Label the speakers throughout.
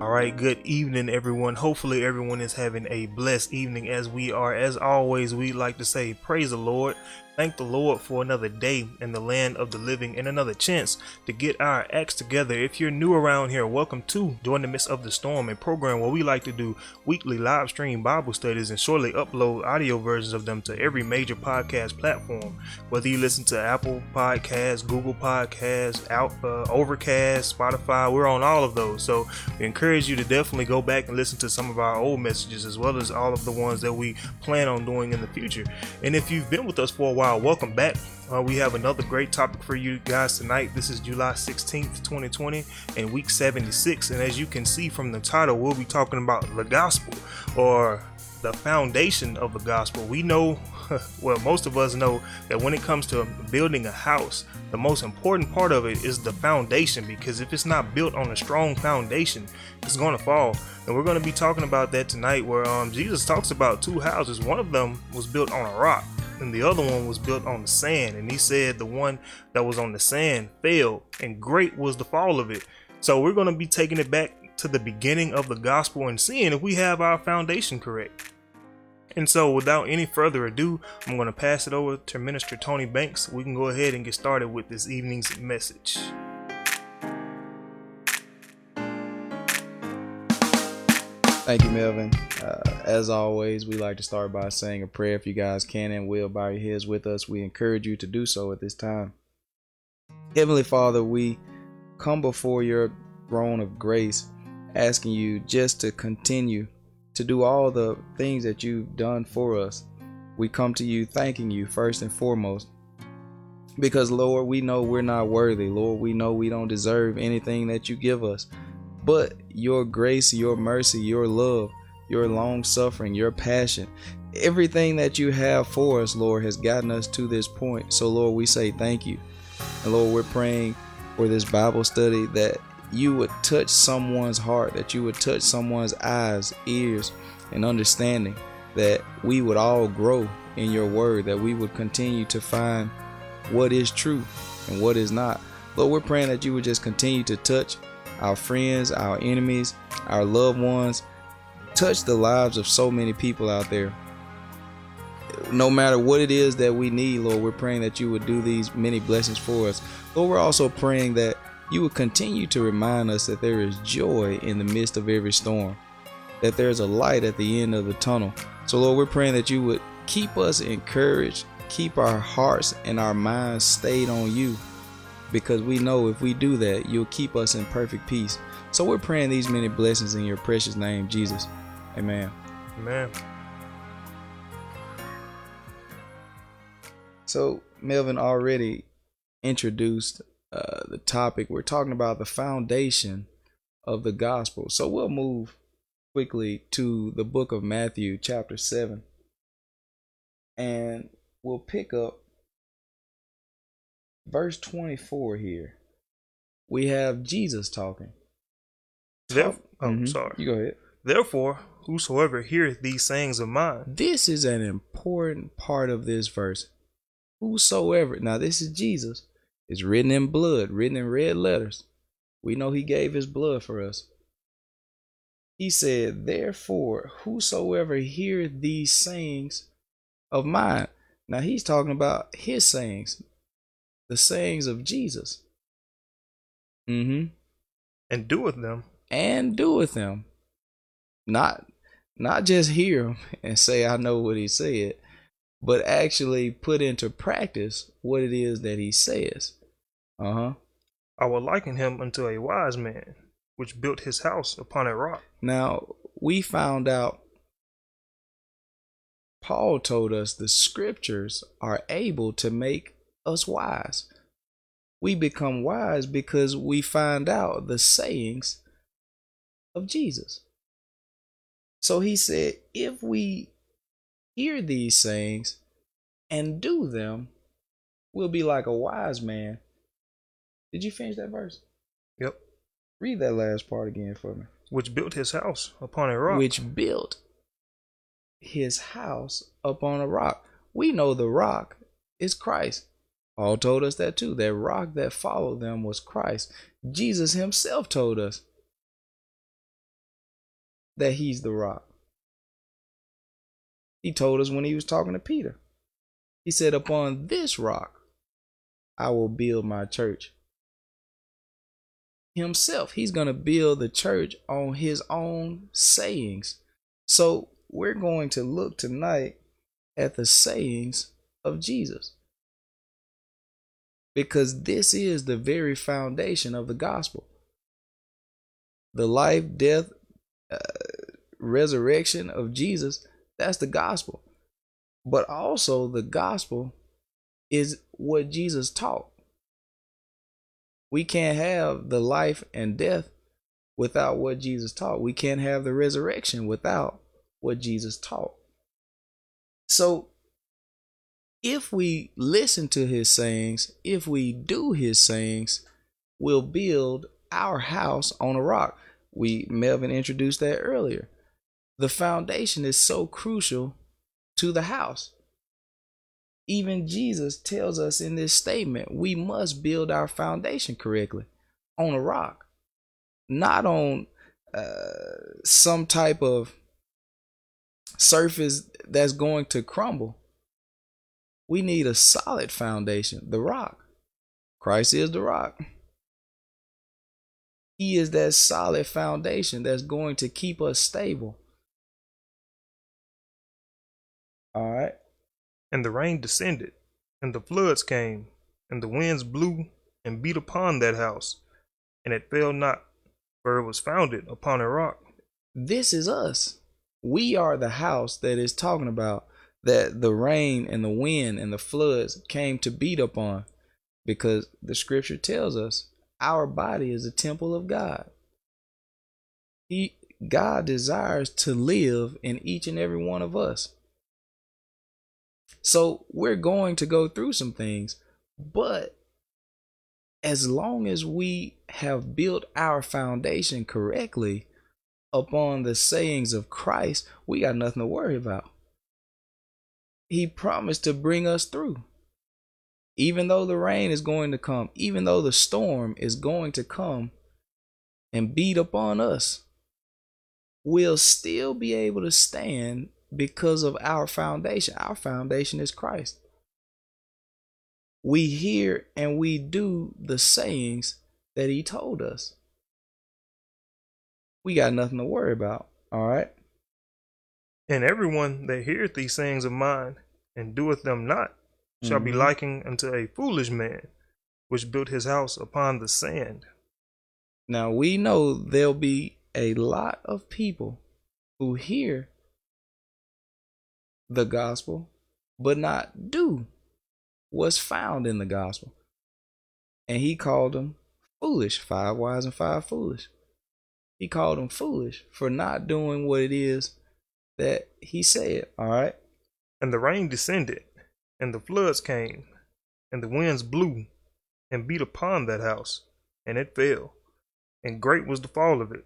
Speaker 1: All right, good evening, everyone. Hopefully, everyone is having a blessed evening as we are. As always, we like to say, Praise the Lord. Thank the Lord for another day in the land of the living and another chance to get our acts together. If you're new around here, welcome to During the Midst of the Storm, a program where we like to do weekly live stream Bible studies and shortly upload audio versions of them to every major podcast platform. Whether you listen to Apple Podcasts, Google Podcasts, Out, uh, Overcast, Spotify, we're on all of those. So we encourage you to definitely go back and listen to some of our old messages as well as all of the ones that we plan on doing in the future. And if you've been with us for a while, welcome back. Uh, we have another great topic for you guys tonight. This is July 16th, 2020, and week 76. And as you can see from the title, we'll be talking about the gospel or the foundation of the gospel. We know, well, most of us know that when it comes to building a house, the most important part of it is the foundation because if it's not built on a strong foundation, it's going to fall. And we're going to be talking about that tonight where um, Jesus talks about two houses. One of them was built on a rock and the other one was built on the sand. And he said the one that was on the sand fell, and great was the fall of it. So we're going to be taking it back to the beginning of the gospel and seeing if we have our foundation correct. And so, without any further ado, I'm going to pass it over to Minister Tony Banks. We can go ahead and get started with this evening's message.
Speaker 2: Thank you, Melvin. Uh, as always, we like to start by saying a prayer. If you guys can and will bow your heads with us, we encourage you to do so at this time. Heavenly Father, we come before your throne of grace, asking you just to continue to do all the things that you've done for us. We come to you thanking you first and foremost. Because, Lord, we know we're not worthy. Lord, we know we don't deserve anything that you give us. But your grace, your mercy, your love, your long suffering, your passion, everything that you have for us, Lord, has gotten us to this point. So, Lord, we say thank you. And Lord, we're praying for this Bible study that you would touch someone's heart, that you would touch someone's eyes, ears, and understanding, that we would all grow in your word, that we would continue to find what is true and what is not. Lord, we're praying that you would just continue to touch our friends, our enemies, our loved ones. Touch the lives of so many people out there. No matter what it is that we need, Lord, we're praying that you would do these many blessings for us. Lord, we're also praying that you would continue to remind us that there is joy in the midst of every storm, that there's a light at the end of the tunnel. So, Lord, we're praying that you would keep us encouraged, keep our hearts and our minds stayed on you because we know if we do that, you'll keep us in perfect peace. So we're praying these many blessings in your precious name, Jesus. Amen.
Speaker 1: Amen.
Speaker 2: So Melvin already introduced uh, the topic. We're talking about the foundation of the gospel. So we'll move quickly to the book of Matthew, chapter 7. And we'll pick up verse 24 here. We have Jesus talking.
Speaker 1: Therefore, oh,
Speaker 2: Mhm.
Speaker 1: sorry.
Speaker 2: You go ahead.
Speaker 1: Therefore, whosoever heareth these sayings of mine
Speaker 2: This is an important part of this verse. Whosoever, now this is Jesus. It's written in blood, written in red letters. We know he gave his blood for us. He said, Therefore, whosoever heareth these sayings of mine. Now he's talking about his sayings, the sayings of Jesus. Mm-hmm.
Speaker 1: and doeth them,
Speaker 2: And doeth them. Not not just hear him and say I know what he said, but actually put into practice what it is that he says. Uh-huh.
Speaker 1: I will liken him unto a wise man, which built his house upon a rock.
Speaker 2: Now, we found out Paul told us the scriptures are able to make us wise. We become wise because we find out the sayings of Jesus. So he said, if we hear these sayings and do them, we'll be like a wise man. Did you finish that verse?
Speaker 1: Yep.
Speaker 2: Read that last part again for me
Speaker 1: Which built his house upon a rock.
Speaker 2: which built his house upon a rock. We know the rock is Christ. Paul told us that too. That rock that followed them was Christ. Jesus himself told us that he's the rock. He told us when he was talking to Peter. He said, Upon this rock I will build my church. Himself, he's going to build the church on his own sayings. So we're going to look tonight at the sayings of Jesus. Because this is the very foundation of the gospel. The life, death, uh, resurrection of Jesus, that's the gospel. But also, the gospel is what Jesus taught. We can't have the life and death without what Jesus taught. We can't have the resurrection without what Jesus taught. So, if we listen to his sayings, if we do his sayings, we'll build our house on a rock. We Melvin introduced that earlier. The foundation is so crucial to the house. Even Jesus tells us in this statement we must build our foundation correctly on a rock, not on uh, some type of surface that's going to crumble. We need a solid foundation, the rock. Christ is the rock. He is that solid foundation that's going to keep us stable. All right.
Speaker 1: And the rain descended, and the floods came, and the winds blew and beat upon that house, and it fell not, for it was founded upon a rock.
Speaker 2: This is us. We are the house that is talking about that the rain and the wind and the floods came to beat upon because the scripture tells us our body is a temple of God. He God desires to live in each and every one of us. So we're going to go through some things, but as long as we have built our foundation correctly upon the sayings of Christ, we got nothing to worry about. He promised to bring us through. Even though the rain is going to come, even though the storm is going to come and beat upon us, we'll still be able to stand because of our foundation. Our foundation is Christ. We hear and we do the sayings that He told us. We got nothing to worry about. All right.
Speaker 1: And everyone that heareth these sayings of mine and doeth them not shall mm-hmm. be likened unto a foolish man which built his house upon the sand.
Speaker 2: Now we know there'll be a lot of people who hear the gospel, but not do what's found in the gospel. And he called them foolish, five wise and five foolish. He called them foolish for not doing what it is that he said. All right.
Speaker 1: And the rain descended, and the floods came, and the winds blew and beat upon that house, and it fell, and great was the fall of it.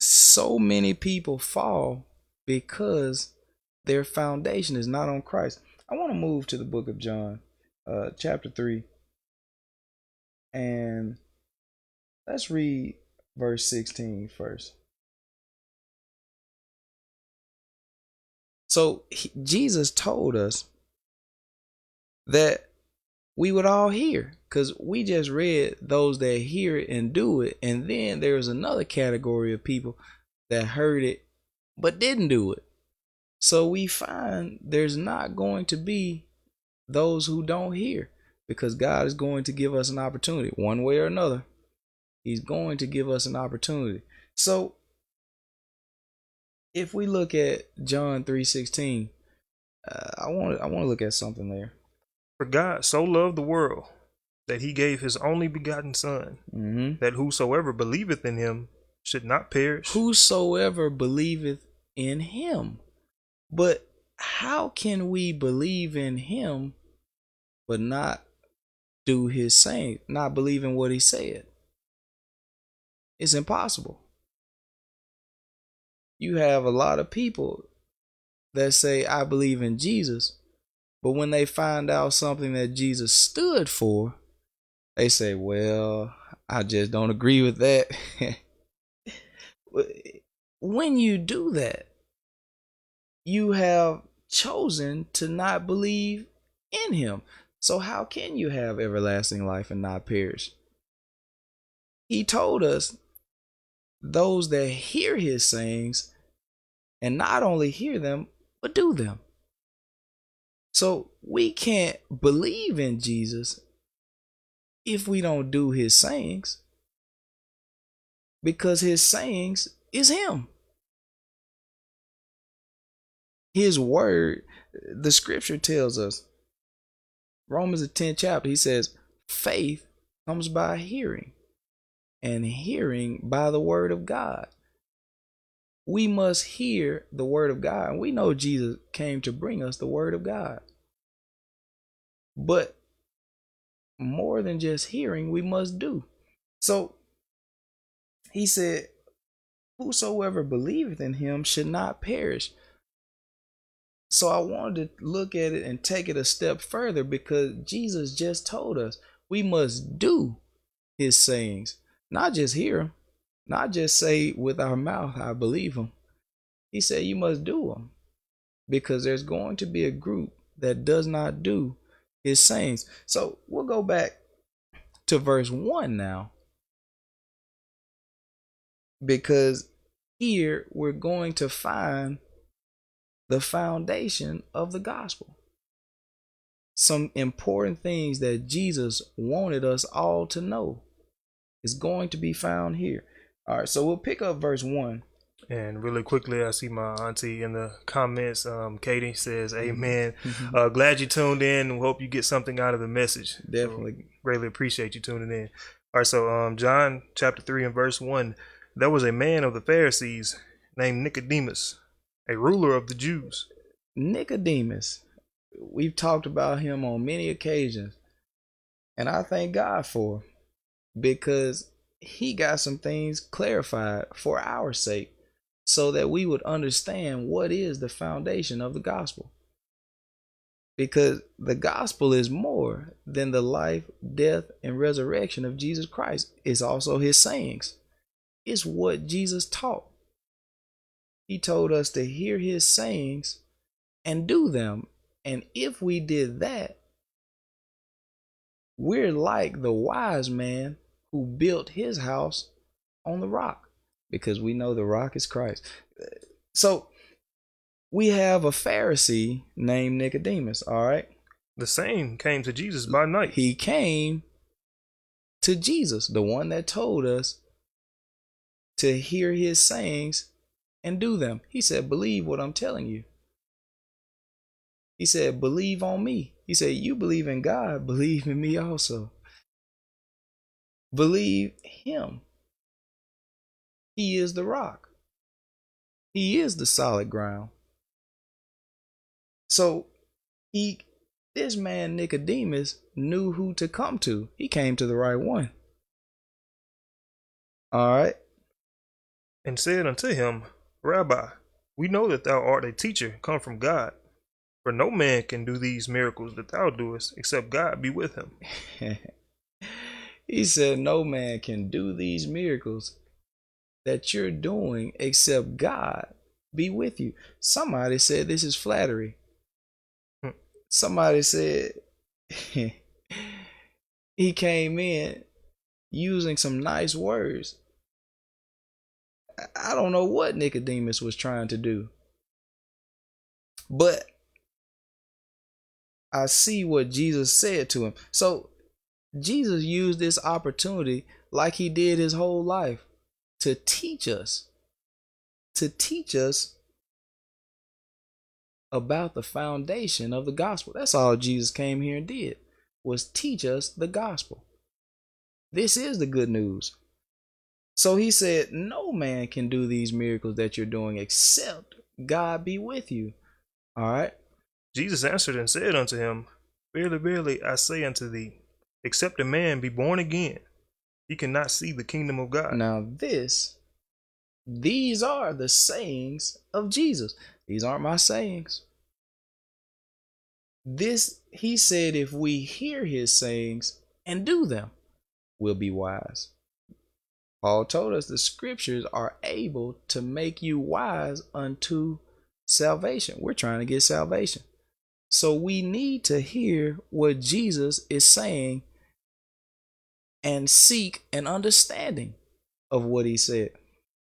Speaker 2: So many people fall because their foundation is not on Christ. I want to move to the book of John, uh, chapter 3. And let's read verse 16 first. So he, Jesus told us that we would all hear because we just read those that hear it and do it. And then there's another category of people that heard it but didn't do it. So we find there's not going to be those who don't hear because God is going to give us an opportunity one way or another. He's going to give us an opportunity. So if we look at John 3:16, uh, I want I want to look at something there.
Speaker 1: For God so loved the world that he gave his only begotten son mm-hmm. that whosoever believeth in him should not perish.
Speaker 2: Whosoever believeth in him. But how can we believe in him but not do his saying, not believe in what he said? It's impossible. You have a lot of people that say, I believe in Jesus, but when they find out something that Jesus stood for, they say, Well, I just don't agree with that. when you do that, you have chosen to not believe in him. So, how can you have everlasting life and not perish? He told us those that hear his sayings and not only hear them, but do them. So, we can't believe in Jesus if we don't do his sayings because his sayings is him. His word, the scripture tells us, Romans the 10th chapter, he says, faith comes by hearing, and hearing by the word of God. We must hear the word of God. And we know Jesus came to bring us the word of God. But more than just hearing, we must do. So he said, Whosoever believeth in him should not perish. So I wanted to look at it and take it a step further because Jesus just told us we must do his sayings, not just hear them, not just say with our mouth, I believe him. He said you must do them because there's going to be a group that does not do his sayings. So we'll go back to verse 1 now because here we're going to find the foundation of the gospel. Some important things that Jesus wanted us all to know is going to be found here. All right, so we'll pick up verse 1.
Speaker 1: And really quickly, I see my auntie in the comments. Um, Katie says,
Speaker 2: Mm-hmm.
Speaker 1: "Amen." Uh, glad you tuned in. We hope you get something out of the message.
Speaker 2: Definitely.
Speaker 1: So, greatly appreciate you tuning in. All right, so um, John chapter three and verse one. There was a man of the Pharisees named Nicodemus, a ruler of the Jews.
Speaker 2: Nicodemus, we've talked about him on many occasions, and I thank God for because he got some things clarified for our sake so that we would understand what is the foundation of the gospel. Because the gospel is more than the life, death, and resurrection of Jesus Christ. It's also his sayings. It's what Jesus taught. He told us to hear his sayings and do them. And if we did that, we're like the wise man who built his house on the rock because we know the rock is Christ. So we have a Pharisee named Nicodemus, all right?
Speaker 1: The same came to Jesus by night.
Speaker 2: He came to Jesus, the one that told us to hear his sayings and do them. He said, Believe what I'm telling you. He said, Believe on me. He said, You believe in God, believe in me also. Believe him. He is the rock, he is the solid ground. So he this man Nicodemus knew who to come to. He came to the right one. All right.
Speaker 1: and said unto him, Rabbi, we know that thou art a teacher come from God. For no man can do these miracles that thou doest, except God be with him.
Speaker 2: he said, No man can do these miracles that you're doing except God be with you. Somebody said this is flattery.
Speaker 1: Hmm.
Speaker 2: Somebody said he came in using some nice words. I don't know what Nicodemus was trying to do. But I see what Jesus said to him. So Jesus used this opportunity like he did his whole life to teach us, to teach us about the foundation of the gospel. That's all Jesus came here and did was teach us the gospel. This is the good news. So he said, No man can do these miracles that you're doing except God be with you. All right.
Speaker 1: Jesus answered and said unto him, Verily, verily, I say unto thee, except a man be born again, he cannot see the kingdom of God.
Speaker 2: Now, this, these are the sayings of Jesus. These aren't my sayings. This, he said, if we hear his sayings and do them, we'll be wise. Paul told us the scriptures are able to make you wise unto salvation. We're trying to get salvation. So we need to hear what Jesus is saying and seek an understanding of what he said.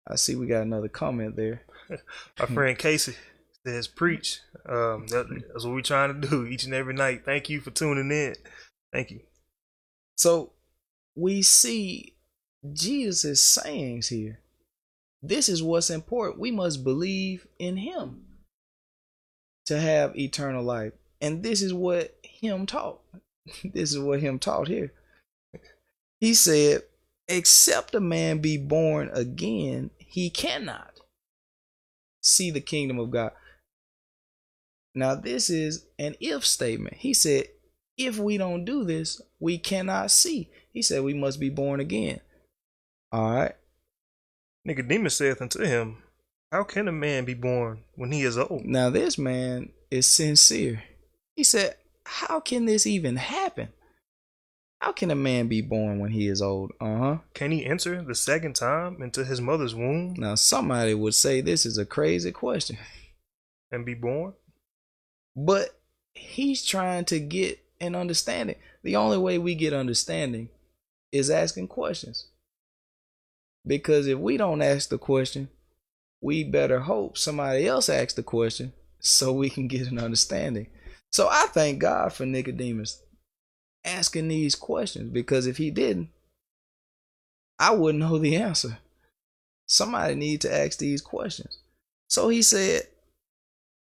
Speaker 2: I see we got another comment there.
Speaker 1: Our friend Casey says, "Preach." Um, that, that's what we're trying to do each and every night. Thank you for tuning in. Thank you.
Speaker 2: So we see Jesus' sayings here. This is what's important. We must believe in him to have eternal life. And this is what him taught. this is what him taught here. He said, Except a man be born again, he cannot see the kingdom of God. Now, this is an if statement. He said, If we don't do this, we cannot see. He said, We must be born again. All right.
Speaker 1: Nicodemus saith unto him, How can a man be born when he is old?
Speaker 2: Now, this man is sincere. He said, How can this even happen? How can a man be born when he is old? Uh huh.
Speaker 1: Can he enter the second time into his mother's womb
Speaker 2: Now, somebody would say this is a crazy question,
Speaker 1: and be born?
Speaker 2: but he's trying to get an understanding. The only way we get understanding is asking questions. Because if we don't ask the question, we better hope somebody else asks the question so we can get an understanding. So I thank God for Nicodemus asking these questions because if he didn't, I wouldn't know the answer. Somebody need to ask these questions. So he said,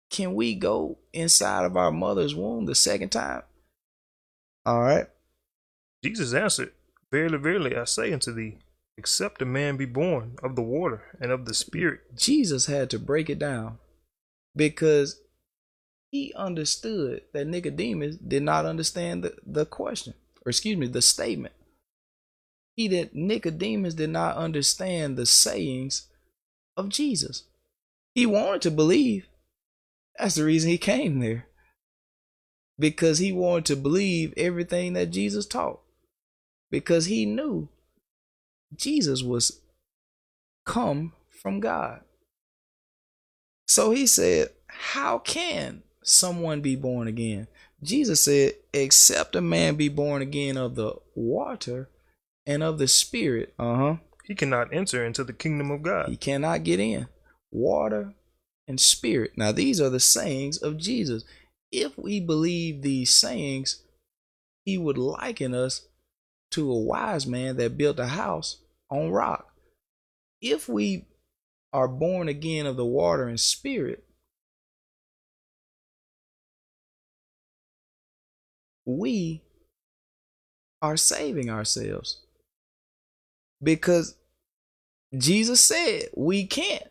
Speaker 2: Can we go inside of our mother's womb the second time? All right.
Speaker 1: Jesus answered, Verily, verily, I say unto thee, except a man be born of the water and of the Spirit,
Speaker 2: Jesus had to break it down because he understood that Nicodemus did not understand the, the question, or excuse me, the statement. He did Nicodemus did not understand the sayings of Jesus. He wanted to believe. That's the reason he came there. Because he wanted to believe everything that Jesus taught. Because he knew Jesus was come from God. So he said, How can someone be born again? Jesus said, Except a man be born again of the water and of the spirit. Uh huh.
Speaker 1: he cannot enter into the kingdom of God.
Speaker 2: He cannot get in. Water and spirit. Now, these are the sayings of Jesus. If we believe these sayings, he would liken us to a wise man that built a house on rock. If we are born again of the water and spirit, we are saving ourselves because Jesus said we can't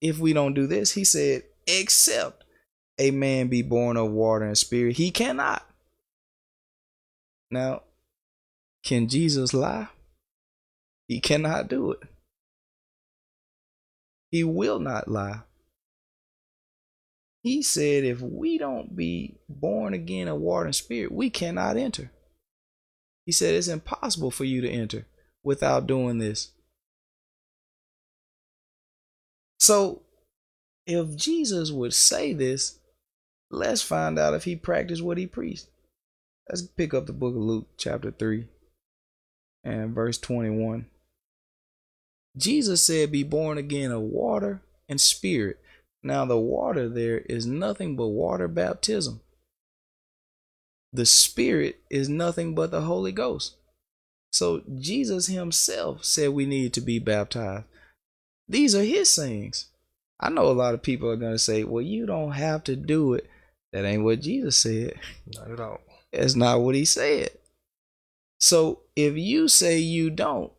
Speaker 2: if we don't do this. He said, except a man be born of water and spirit, he cannot. Now, can Jesus lie? He cannot do it. He will not lie. He said, if we don't be born again of water and spirit, we cannot enter. He said, it's impossible for you to enter without doing this. So, if Jesus would say this, let's find out if he practiced what he preached. Let's pick up the book of Luke, chapter 3, and verse 21. Jesus said, Be born again of water and spirit. Now, the water there is nothing but water baptism. The spirit is nothing but the Holy Ghost. So, Jesus himself said we need to be baptized. These are his sayings. I know a lot of people are going to say, Well, you don't have to do it. That ain't what Jesus said.
Speaker 1: Not at all.
Speaker 2: That's not what he said. So, if you say you don't,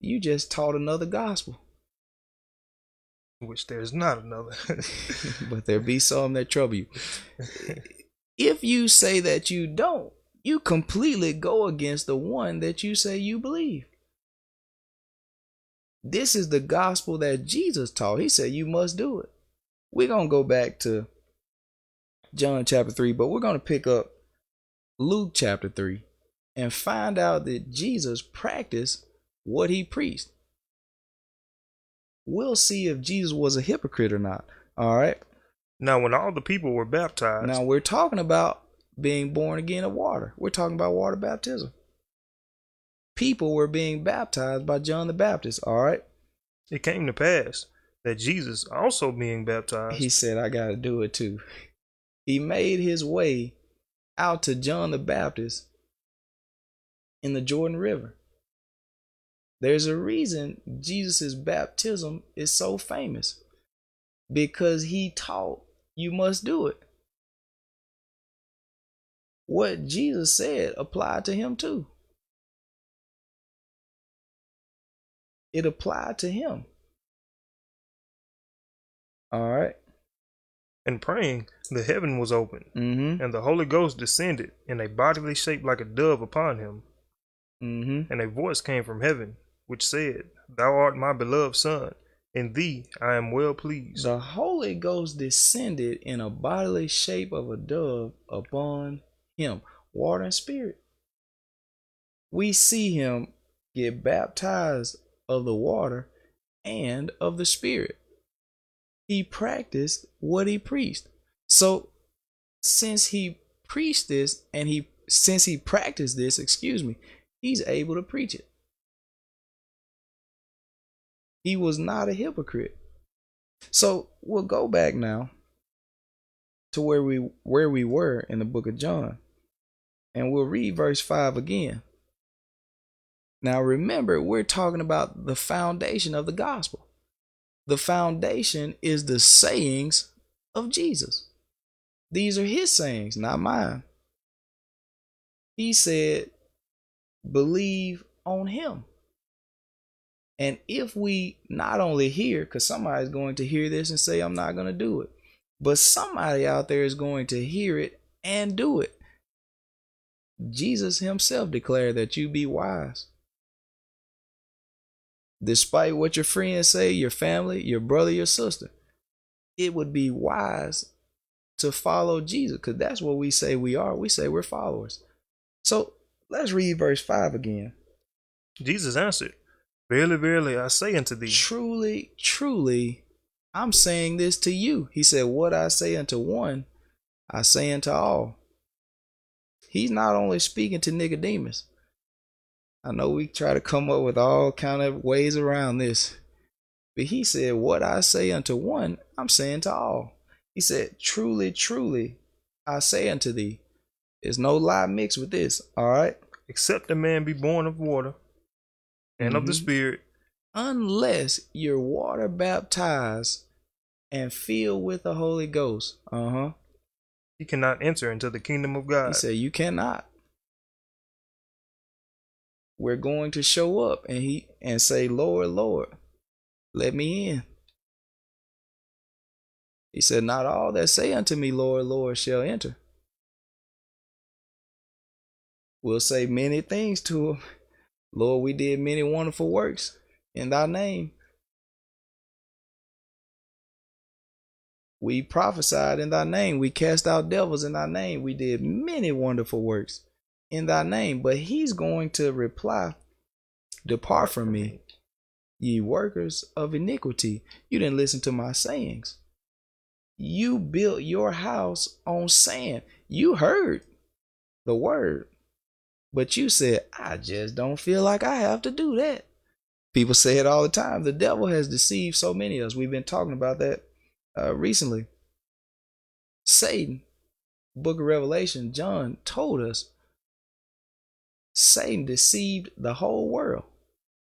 Speaker 2: you just taught another gospel.
Speaker 1: Which there's not another.
Speaker 2: but there be some that trouble you. If you say that you don't, you completely go against the one that you say you believe. This is the gospel that Jesus taught. He said you must do it. We're going to go back to John chapter 3, but we're going to pick up Luke chapter 3 and find out that Jesus practiced what he preached. we'll see if Jesus was a hypocrite or not. All right.
Speaker 1: Now, when all the people were baptized,
Speaker 2: Now we're talking about being born again of water. We're talking about water baptism. People were being baptized by John the Baptist. All right.
Speaker 1: it came to pass that Jesus, also being baptized,
Speaker 2: He said, I got to do it too. He made his way out to John the Baptist in the Jordan River. There's a reason Jesus' baptism is so famous because he taught you must do it. What Jesus said applied to him too. It applied to him. All right.
Speaker 1: and praying, the heaven was opened,
Speaker 2: Mm-hmm.
Speaker 1: and the Holy Ghost descended in a bodily shape like a dove upon him.
Speaker 2: Mm-hmm.
Speaker 1: And a voice came from heaven, which said, Thou art my beloved Son, in thee I am well pleased.
Speaker 2: The Holy Ghost descended in a bodily shape of a dove upon him, water and spirit. We see him get baptized of the water and of the spirit. He practiced what he preached. So since he preached this and he since he practiced this, excuse me, he's able to preach it. He was not a hypocrite. So we'll go back now to where we where we were in the book of John. And we'll read verse 5 again. Now remember, we're talking about the foundation of the gospel. The foundation is the sayings of Jesus. These are his sayings, not mine. He said, believe on him. And if we not only hear, because somebody's going to hear this and say, I'm not going to do it, but somebody out there is going to hear it and do it. Jesus himself declared that you be wise. Despite what your friends say, your family, your brother, your sister, it would be wise to follow Jesus because that's what we say we are. We say we're followers. So let's read verse 5 again.
Speaker 1: Jesus answered, Verily, verily, I say unto thee,
Speaker 2: Truly, truly, I'm saying this to you. He said, What I say unto one, I say unto all. He's not only speaking to Nicodemus. I know we try to come up with all kind of ways around this. But he said, What I say unto one, I'm saying to all. He said, Truly, truly, I say unto thee. There's no lie mixed with this. All right.
Speaker 1: Except a man be born of water and of the
Speaker 2: Mhm.
Speaker 1: Spirit,
Speaker 2: unless you're water baptized and filled with the Holy Ghost. Uh huh.
Speaker 1: he cannot enter into the kingdom of God.
Speaker 2: He said, You cannot. We're going to show up and he and say, Lord, Lord, let me in. He said, Not all that say unto me, Lord, Lord, shall enter. We'll say many things to him. Lord, we did many wonderful works in thy name. We prophesied in thy name. We cast out devils in thy name. We did many wonderful works in thy name. But he's going to reply, Depart from me, ye workers of iniquity. You didn't listen to my sayings. You built your house on sand. You heard the word, but you said, I just don't feel like I have to do that. People say it all the time. The devil has deceived so many of us. We've been talking about that uh, recently. Satan, book of Revelation, John told us Satan deceived the whole world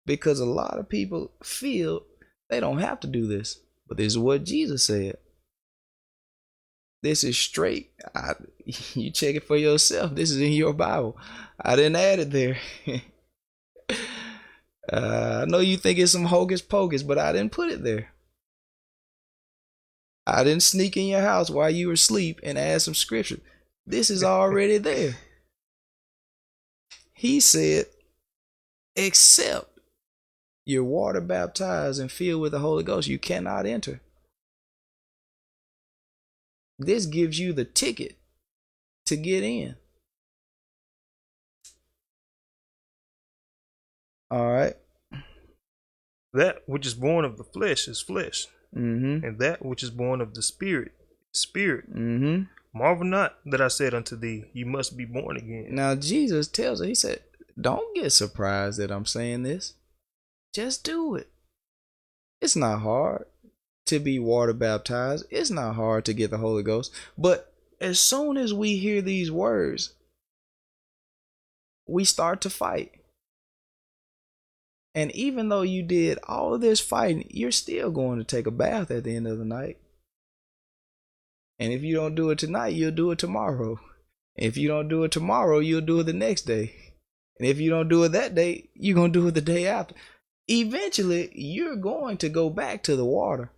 Speaker 2: because a lot of people feel they don't have to do this. But this is what Jesus said. This is straight. I, you check it for yourself. This is in your Bible. I didn't add it there. uh, I know you think it's some hocus pocus, but I didn't put it there. I didn't sneak in your house while you were asleep and add some scripture. This is already there. He said, except you're water baptized and filled with the Holy Ghost, you cannot enter. This gives you the ticket to get in. All right.
Speaker 1: That which is born of the flesh is flesh,
Speaker 2: Mm-hmm.
Speaker 1: and that which is born of the spirit is spirit.
Speaker 2: Mm-hmm.
Speaker 1: Marvel not that I said unto thee, You must be born again.
Speaker 2: Now Jesus tells her, he said, Don't get surprised that I'm saying this. Just do it. It's not hard to be water baptized. It's not hard to get the Holy Ghost. But as soon as we hear these words, we start to fight. And even though you did all of this fighting, you're still going to take a bath at the end of the night. And if you don't do it tonight, you'll do it tomorrow. If you don't do it tomorrow, you'll do it the next day. And if you don't do it that day, you're going to do it the day after. Eventually, you're going to go back to the water.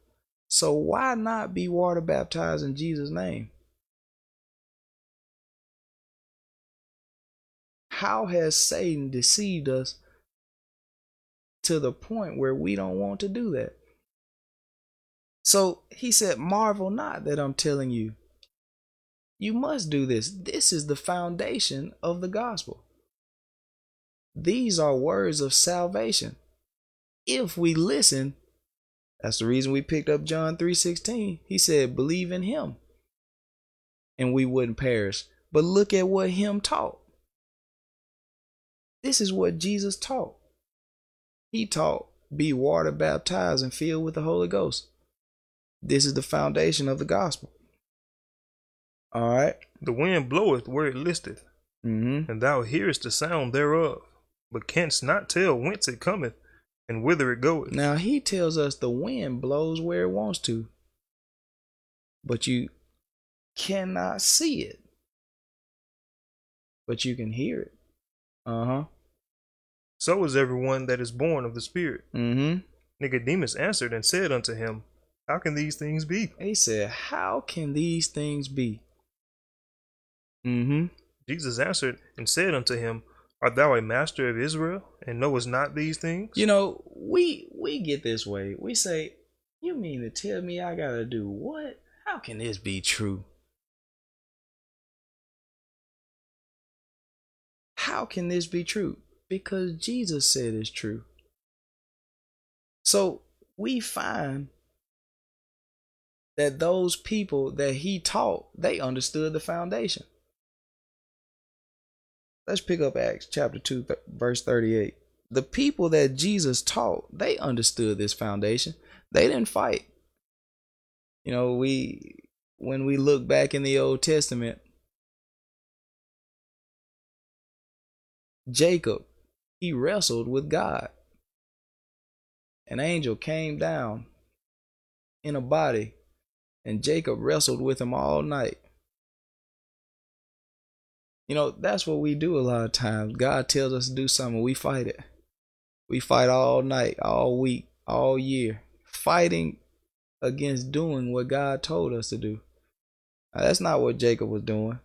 Speaker 2: So why not be water baptized in Jesus' name? How has Satan deceived us to the point where we don't want to do that? So he said, Marvel not that I'm telling you. You must do this. This is the foundation of the gospel. These are words of salvation. If we listen, that's the reason we picked up John 3:16. He said, "Believe in him." And we wouldn't perish. But look at what him taught. This is what Jesus taught. He taught, "Be water baptized and filled with the Holy Ghost." This is the foundation of the gospel. All right.
Speaker 1: The wind bloweth where it listeth,
Speaker 2: Mm-hmm.
Speaker 1: and thou hearest the sound thereof, but canst not tell whence it cometh and whither it goeth.
Speaker 2: Now he tells us the wind blows where it wants to, but you cannot see it, but you can hear it. Uh huh.
Speaker 1: So is everyone that is born of the Spirit.
Speaker 2: Mm-hmm.
Speaker 1: Nicodemus answered and said unto him, How can these things be?
Speaker 2: He said, "How can these things be?" Mm-hmm.
Speaker 1: Jesus answered and said unto him, Art thou a master of Israel, and knowest not these things?
Speaker 2: You know, we we get this way. We say, "You mean to tell me I gotta do what? How can this be true?" How can this be true? Because Jesus said it's true. So we find that those people that he taught, they understood the foundation. Let's pick up Acts chapter 2, th- verse 38. The people that Jesus taught, they understood this foundation. They didn't fight. You know, we when we look back in the Old Testament, Jacob, he wrestled with God. An angel came down in a body, and Jacob wrestled with him all night. You know, that's what we do a lot of times. God tells us to do something, we fight it. We fight all night, all week, all year, fighting against doing what God told us to do. Now, that's not what Jacob was doing.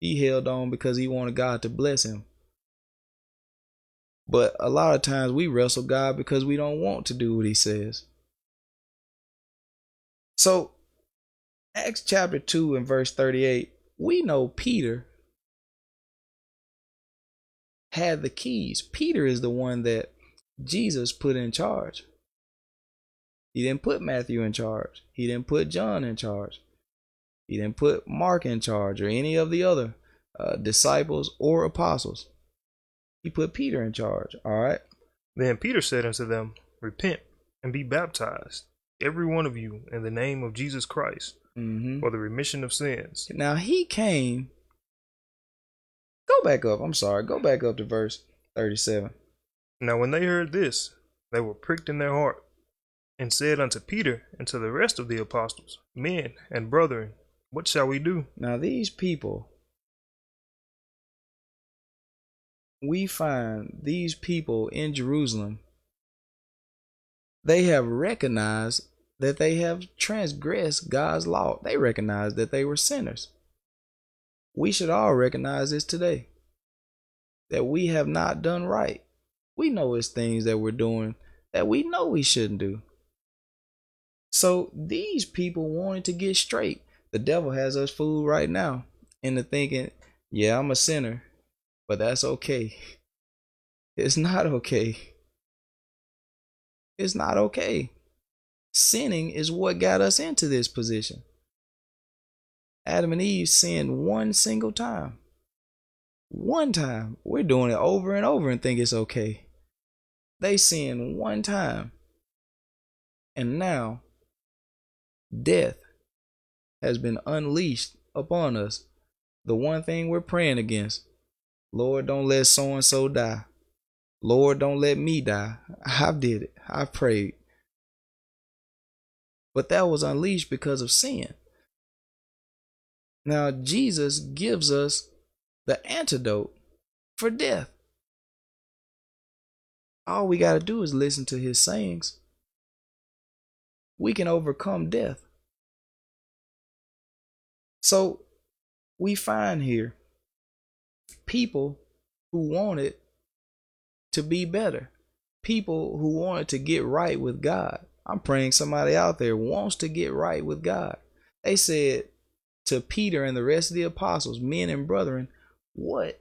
Speaker 2: He held on because he wanted God to bless him. But a lot of times we wrestle God because we don't want to do what he says. So, Acts chapter 2 and verse 38, we know Peter had the keys. Peter is the one that Jesus put in charge. He didn't put Matthew in charge. He didn't put John in charge. He didn't put Mark in charge or any of the other uh, disciples or apostles. He put Peter in charge. All right.
Speaker 1: Then Peter said unto them, Repent and be baptized, every one of you, in the name of Jesus Christ,
Speaker 2: Mm-hmm.
Speaker 1: for the remission of sins.
Speaker 2: Now he came. Go back up. I'm sorry. Go back up to verse 37.
Speaker 1: Now when they heard this, they were pricked in their heart, and said unto Peter and to the rest of the apostles, Men and brethren, what shall we do?
Speaker 2: Now, these people, we find these people in Jerusalem, they have recognized that they have transgressed God's law. They recognize that they were sinners. We should all recognize this today that we have not done right. We know it's things that we're doing that we know we shouldn't do. So these people wanted to get straight. The devil has us fooled right now into thinking, yeah, I'm a sinner, but that's okay. It's not okay. It's not okay. Sinning is what got us into this position. Adam and Eve sinned one single time. One time. We're doing it over and over and think it's okay. They sinned one time. And now death has been unleashed upon us. The one thing we're praying against Lord, don't let so and so die. Lord, don't let me die. I did it. I prayed. But that was unleashed because of sin. Now, Jesus gives us the antidote for death. All we got to do is listen to his sayings. We can overcome death. So, we find here people who wanted to be better, people who wanted to get right with God. I'm praying somebody out there wants to get right with God. They said to Peter and the rest of the apostles, men and brethren, what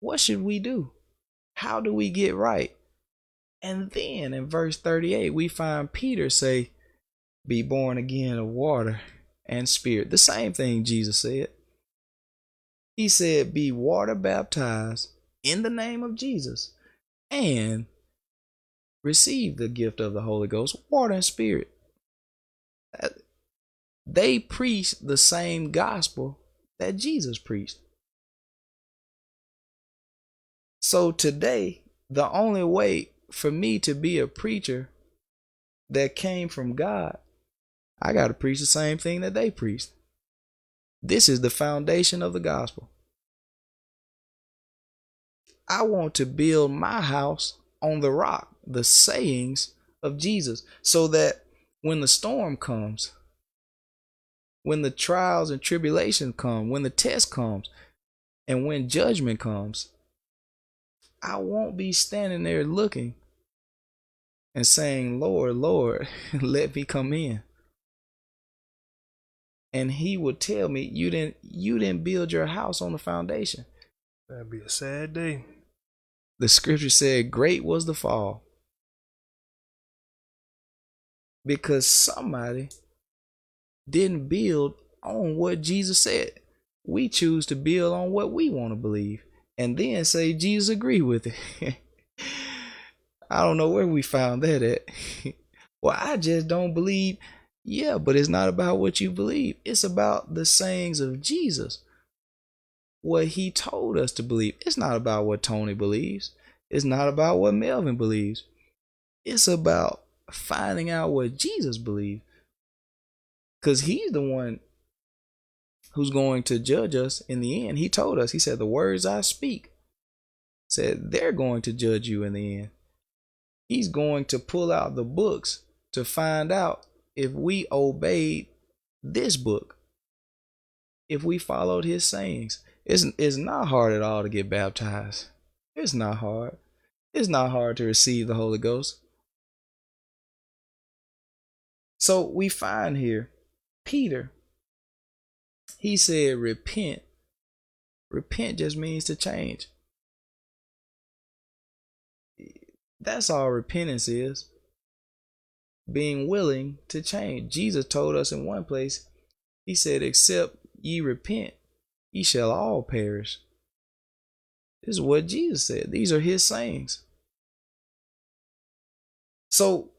Speaker 2: what should we do? How do we get right? And then in verse 38, we find Peter say, Be born again of water and spirit. The same thing Jesus said. He said, Be water baptized in the name of Jesus and receive the gift of the Holy Ghost, water and spirit. They preached the same gospel that Jesus preached. So today, the only way for me to be a preacher that came from God, I got to preach the same thing that they preached. This is the foundation of the gospel. I want to build my house on the rock, the sayings of Jesus, so that when the storm comes, when the trials and tribulation come, when the test comes, and when judgment comes, I won't be standing there looking and saying, Lord, Lord, let me come in. And he would tell me you didn't you didn't build your house on the foundation.
Speaker 1: That'd be a sad day.
Speaker 2: The scripture said great was the fall. Because somebody didn't build on what jesus said we choose to build on what we want to believe and then say jesus agree with it i don't know where we found that at well i just don't believe yeah, but it's not about what you believe. It's about the sayings of Jesus. What he told us to believe. It's not about what Tony believes. It's not about what Melvin believes. It's about finding out what Jesus believes. Because he's the one who's going to judge us in the end. He told us, he said, the words I speak, said they're going to judge you in the end. He's going to pull out the books to find out if we obeyed this book, if we followed his sayings, it's, it's not hard at all to get baptized. It's not hard. It's not hard to receive the Holy Ghost. So we find here Peter, he said, repent. Repent just means to change. That's all repentance is being willing to change. Jesus told us in one place, He said, Except ye repent, ye shall all perish. This is what Jesus said. These are His sayings. So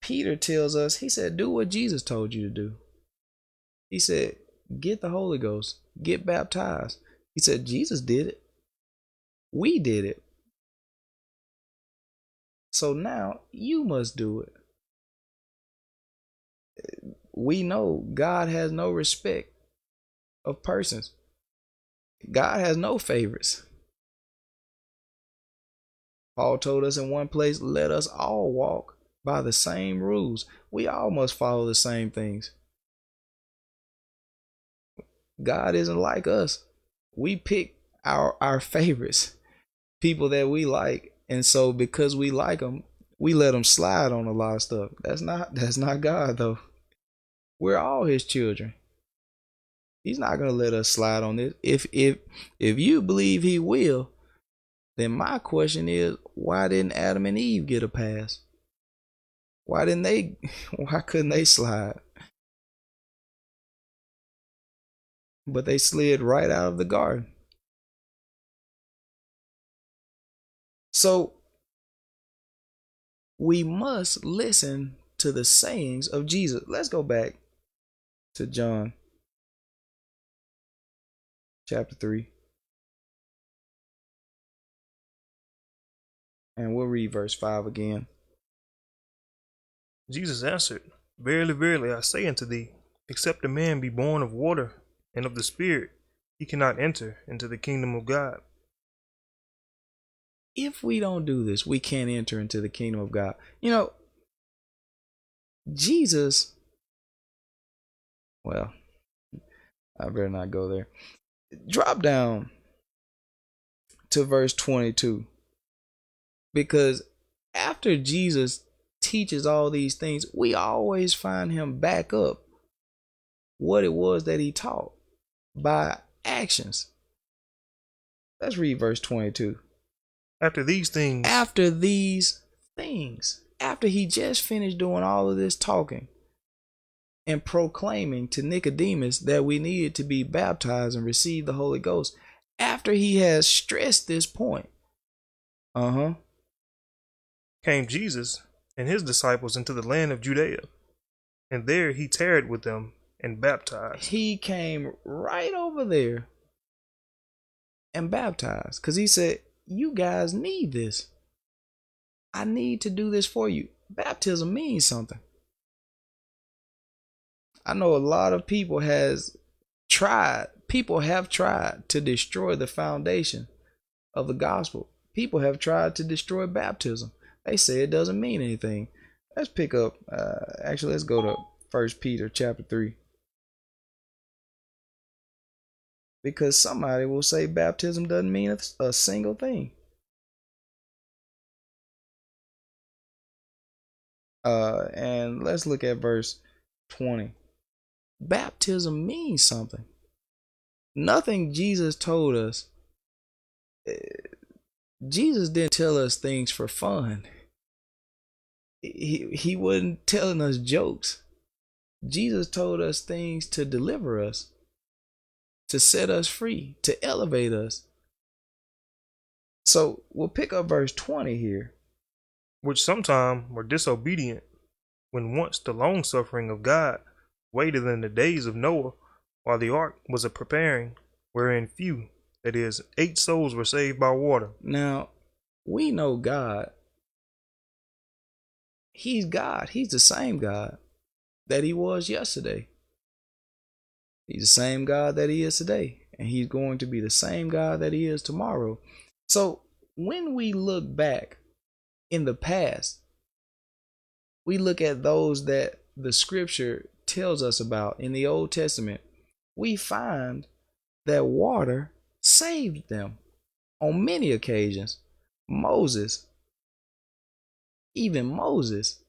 Speaker 2: Peter tells us, He said, Do what Jesus told you to do. He said, Get the Holy Ghost, get baptized. He said, Jesus did it. We did it. So now you must do it we know God has no respect of persons. God has no favorites. Paul told us in one place, let us all walk by the same rules. We all must follow the same things. God isn't like us. We pick our our favorites, people that we like, and so because we like them, we let them slide on a lot of stuff. That's not that's not God though. We're all his children. He's not to let us slide on this. If if if you believe he will, then my question is why didn't Adam and Eve get a pass? Why didn't they? Why couldn't they slide? But they slid right out of the garden. So we must listen to the sayings of Jesus. Let's go back to John chapter 3. And we'll read verse 5 again.
Speaker 1: Jesus answered, Verily, verily, I say unto thee, except a man be born of water and of the Spirit, he cannot enter into the kingdom of God.
Speaker 2: If we don't do this, we can't enter into the kingdom of God. You know, Jesus, well, I better not go there. Drop down to verse 22. Because after Jesus teaches all these things, we always find him back up what it was that he taught by actions. Let's read verse 22.
Speaker 1: After these things,
Speaker 2: After these things, after he just finished doing all of this talking and proclaiming to Nicodemus that we needed to be baptized and receive the Holy Ghost, after he has stressed this point, uh huh,
Speaker 1: came Jesus and his disciples into the land of Judea, and there he tarried with them and baptized.
Speaker 2: he came right over there and baptized because he said, You guys need this. I need to do this for you. Baptism means something. I know a lot of people has tried, people have tried to destroy the foundation of the gospel. People have tried to destroy baptism. They say it doesn't mean anything. Let's pick up uh actually let's go to First Peter chapter 3. Because somebody will say baptism doesn't mean a, single thing. Uh, and let's look at verse 20. Baptism means something. Nothing Jesus told us. eh, Jesus didn't tell us things for fun. He, he wasn't telling us jokes. Jesus told us things to deliver us to set us free, to elevate us. So we'll pick up verse 20 here.
Speaker 1: which sometime were disobedient, when once the long suffering of God waited in the days of Noah, while the ark was a preparing, wherein few, that is, eight souls were saved by water.
Speaker 2: Now, we know God. He's God. He's the same God that he was yesterday. He's the same God that he is today. And he's going to be the same God that he is tomorrow. So when we look back in the past, we look at those that the scripture tells us about in the Old Testament, we find that water saved them on many occasions. Moses, even Moses,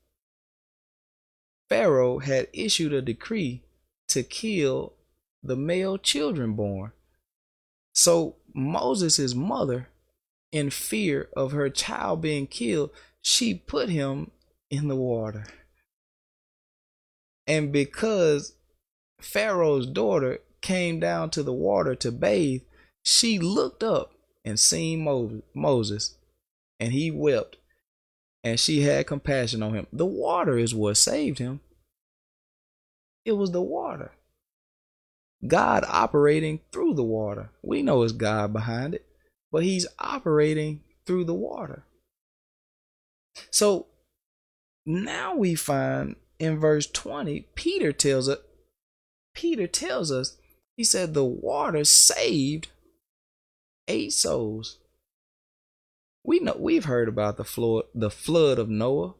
Speaker 2: Pharaoh had issued a decree to kill the male children born. So Moses' mother, in fear of her child being killed, she put him in the water. And because Pharaoh's daughter came down to the water to bathe, she looked up and seen Mo- Moses, and he wept, and she had compassion on him. The water is what saved him. It was the water. God operating through the water. We know it's God behind it, but He's operating through the water. So now we find in verse 20, Peter tells us, Peter tells us, he said the water saved eight souls. We know we've heard about the flood, the flood of Noah.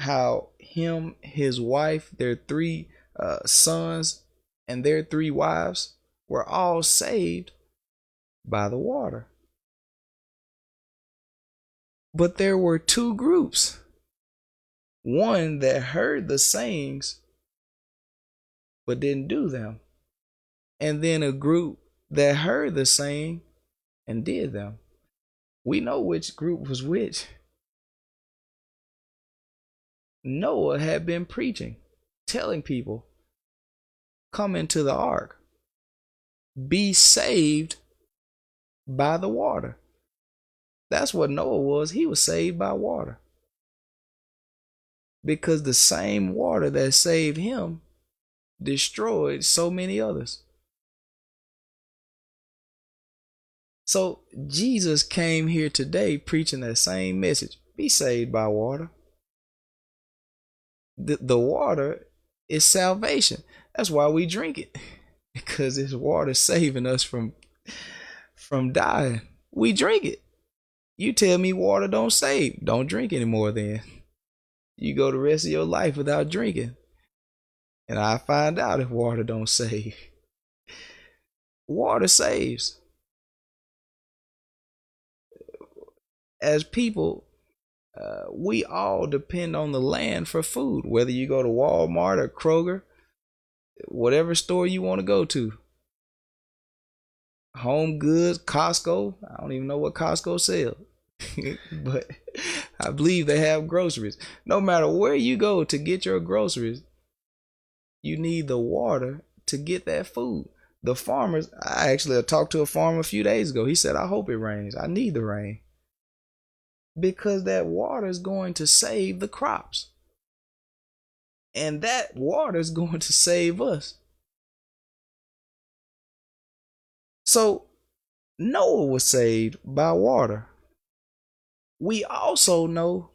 Speaker 2: How him, his wife, their three uh, sons, and their three wives were all saved by the water. But there were two groups one that heard the sayings but didn't do them, and then a group that heard the saying and did them. We know which group was which. Noah had been preaching, telling people, come into the ark, be saved by the water. That's what Noah was. He was saved by water. Because the same water that saved him destroyed so many others. So Jesus came here today preaching that same message be saved by water. The, the water is salvation. That's why we drink it. Because it's water saving us from from dying. We drink it. You tell me water don't save. Don't drink anymore then. You go the rest of your life without drinking. And I find out if water don't save. Water saves. As people, uh, we all depend on the land for food, whether you go to Walmart or Kroger, whatever store you want to go to. Home Goods, Costco. I don't even know what Costco sells, but I believe they have groceries. No matter where you go to get your groceries, you need the water to get that food. The farmers, I actually talked to a farmer a few days ago. He said, I hope it rains. I need the rain because that water is going to save the crops. And that water is going to save us. So Noah was saved by water. We also know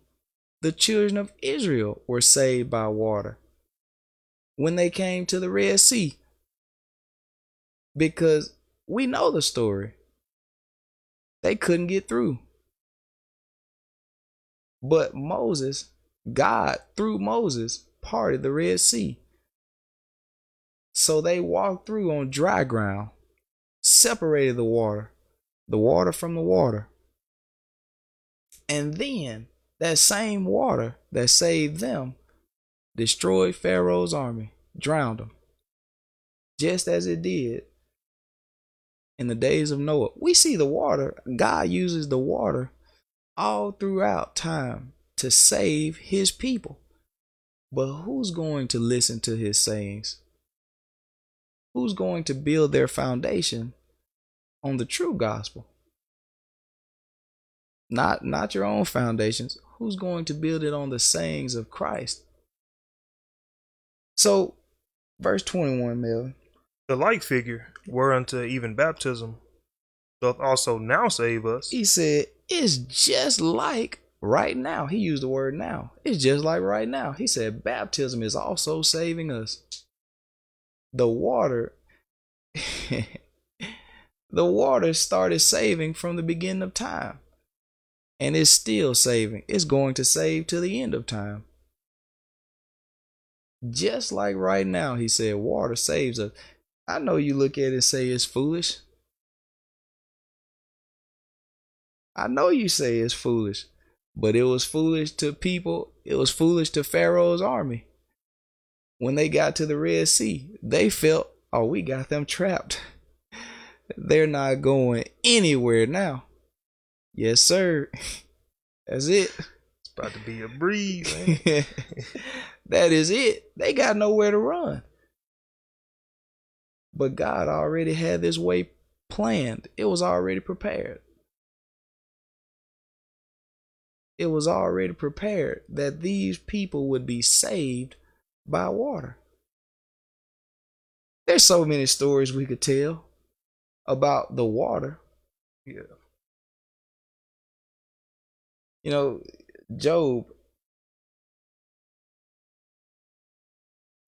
Speaker 2: the children of Israel were saved by water when they came to the Red Sea. Because we know the story. They couldn't get through. But Moses, God, through Moses, parted the Red Sea. So they walked through on dry ground, separated the water, the water from the water. And then that same water that saved them destroyed Pharaoh's army, drowned them, just as it did in the days of Noah. We see the water, God uses the water all throughout time to save his people. But who's going to listen to his sayings? Who's going to build their foundation on the true gospel? Not not your own foundations. Who's going to build it on the sayings of Christ? So, verse 21, Melvin.
Speaker 1: The like figure, whereunto even baptism doth also now save us.
Speaker 2: He said, it's just like right now. He used the word now. It's just like right now. He said baptism is also saving us. The water the water started saving from the beginning of time. And it's still saving. It's going to save to the end of time. Just like right now, he said, water saves us. I know you look at it and say it's foolish. I know you say it's foolish, but it was foolish to people. It was foolish to Pharaoh's army. When they got to the Red Sea, they felt, oh, we got them trapped. They're not going anywhere now. Yes, sir. That's it.
Speaker 1: It's about to be a breeze,
Speaker 2: that is it. They got nowhere to run. But God already had this way planned, it was already prepared. It was already prepared that these people would be saved by water. There's so many stories we could tell about the water.
Speaker 1: Yeah.
Speaker 2: You know, Job,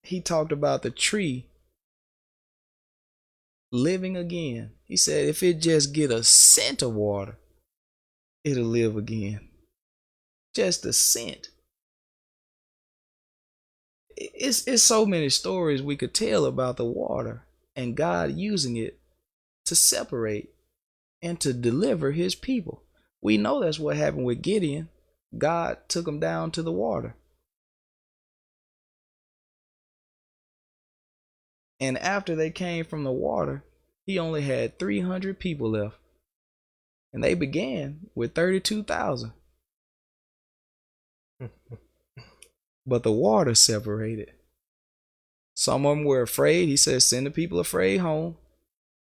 Speaker 2: he talked about the tree living again. He said if it just get a scent of water, it'll live again just a scent. It's, it's so many stories we could tell about the water and God using it to separate and to deliver his people. We know that's what happened with Gideon. God took him down to the water. And after they came from the water, he only had 300 people left. And they began with 32,000. But the water separated. Some of them were afraid. He said, Send the people afraid home.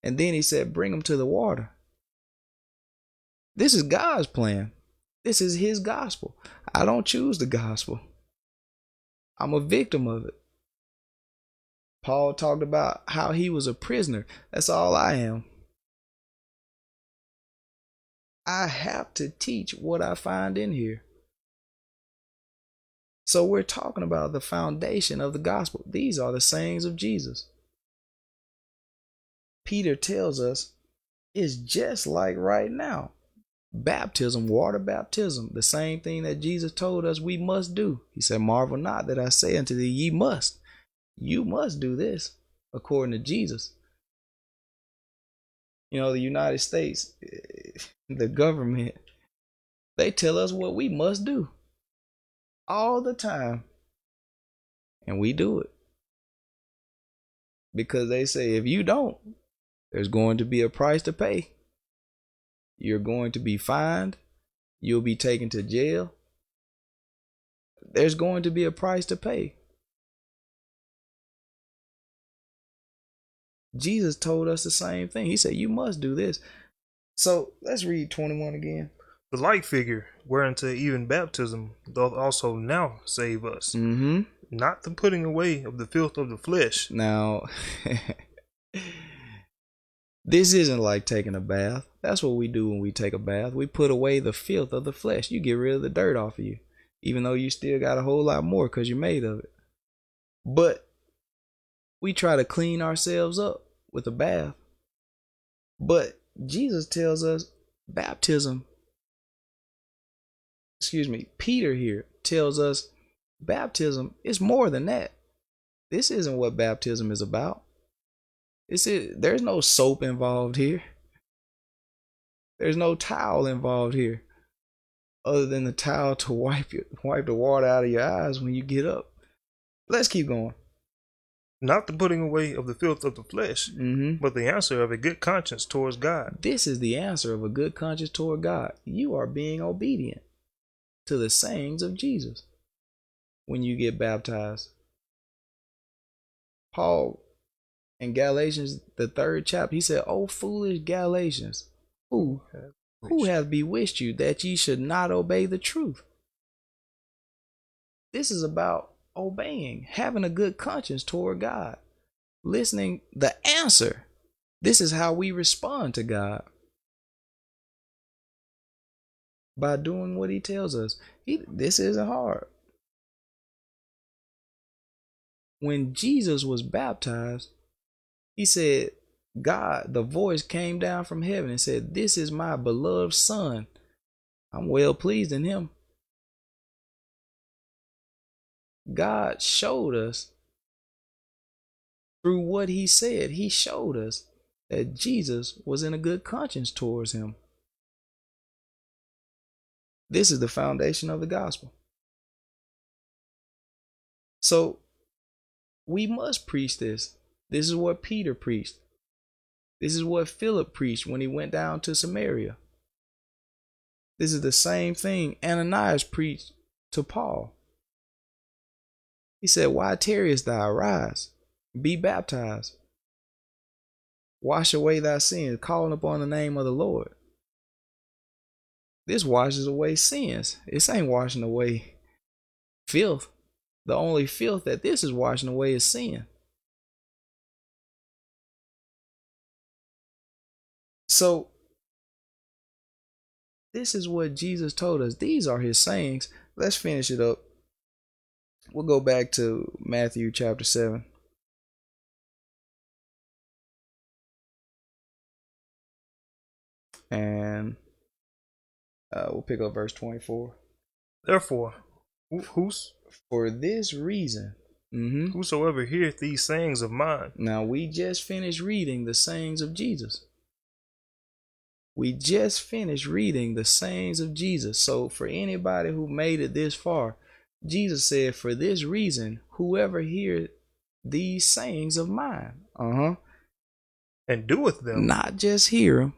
Speaker 2: And then he said, Bring them to the water. This is God's plan. This is his gospel. I don't choose the gospel. I'm a victim of it. Paul talked about how he was a prisoner. That's all I am. I have to teach what I find in here. So we're talking about the foundation of the gospel. These are the sayings of Jesus. Peter tells us it's just like right now. Baptism, water baptism, the same thing that Jesus told us we must do. He said, Marvel not that I say unto thee, ye must. You must do this according to Jesus. You know, the United States, eh, the government, they tell us what we must do all the time. And we do it. Because they say if you don't, there's going to be a price to pay. You're going to be fined. You'll be taken to jail. There's going to be a price to pay. Jesus told us the same thing. He said, You must do this. So let's read 21 again.
Speaker 1: The light figure, whereunto even baptism doth also now save us.
Speaker 2: Mm-hmm.
Speaker 1: Not the putting away of the filth of the flesh.
Speaker 2: Now, this isn't like taking a bath. That's what we do when we take a bath. We put away the filth of the flesh. You get rid of the dirt off of you, even though you still got a whole lot more because you're made of it. But we try to clean ourselves up with a bath. But Jesus tells us baptism excuse me, Peter here tells us baptism is more than that. This isn't what baptism is about. This is there's no soap involved here. There's no towel involved here. Other than the towel to wipe you, wipe the water out of your eyes when you get up. Let's keep going.
Speaker 1: Not the putting away of the filth of the flesh,
Speaker 2: mm-hmm.
Speaker 1: but the answer of a good conscience towards God.
Speaker 2: This is the answer of a good conscience toward God. You are being obedient to the sayings of Jesus when you get baptized. Paul in Galatians, the third chapter, he said, O foolish Galatians, who, who hath bewitched you that ye should not obey the truth? This is about obeying, having a good conscience toward God, listening the answer. This is how we respond to God by doing what he tells us. He, this isn't hard. When Jesus was baptized, he said, God, the voice came down from heaven and said, This is my beloved Son. I'm well pleased in him. God showed us through what he said, he showed us that Jesus was in a good conscience towards him. This is the foundation of the gospel. So we must preach this. This is what Peter preached. This is what Philip preached when he went down to Samaria. This is the same thing Ananias preached to Paul. He said, Why tarriest thou? Arise, be baptized, wash away thy sins, calling upon the name of the Lord. This washes away sins. This ain't washing away filth. The only filth that this is washing away is sin. So, this is what Jesus told us. These are his sayings. Let's finish it up. We'll go back to Matthew chapter 7. And uh, we'll pick up verse 24.
Speaker 1: Therefore, who's
Speaker 2: for this reason, mm-hmm.
Speaker 1: whosoever heareth these sayings of mine.
Speaker 2: Now, we just finished reading the sayings of Jesus. We just finished reading the sayings of Jesus. So, for anybody who made it this far, Jesus said, For this reason, whoever hear these sayings of mine, uh huh,
Speaker 1: and doeth them,
Speaker 2: not just hear them,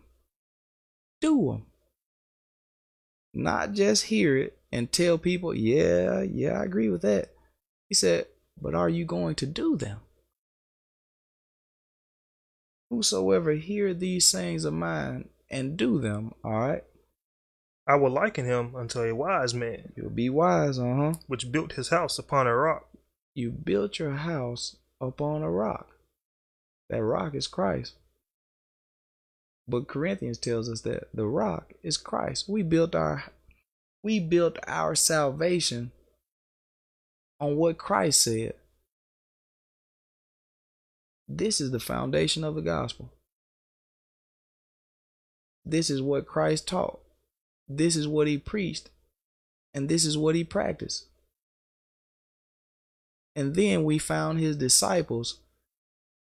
Speaker 2: do them not just hear it and tell people, yeah, yeah, I agree with that. He said, But are you going to do them? Whosoever hear these sayings of mine and do them, all right?
Speaker 1: I will liken him unto a wise man,
Speaker 2: You'll be wise, uh huh.
Speaker 1: which built his house upon a rock.
Speaker 2: You built your house upon a rock. That rock is Christ. But Corinthians tells us that the rock is Christ. We built our we built our salvation on what Christ said. This is the foundation of the gospel. This is what Christ taught. This is what he preached. And this is what he practiced. And then we found his disciples.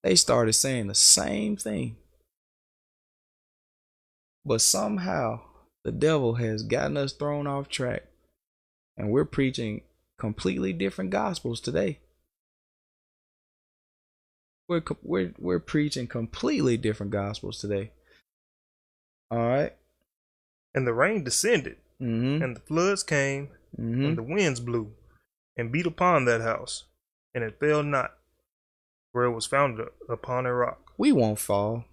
Speaker 2: They started saying the same thing. But somehow the devil has gotten us thrown off track. And we're preaching completely different gospels today. We're, we're, we're preaching completely different gospels today. All right.
Speaker 1: And the rain descended,
Speaker 2: Mm-hmm.
Speaker 1: and the floods came,
Speaker 2: Mm-hmm.
Speaker 1: and the winds blew, and beat upon that house, and it fell not, for it was founded upon a rock.
Speaker 2: We won't fall.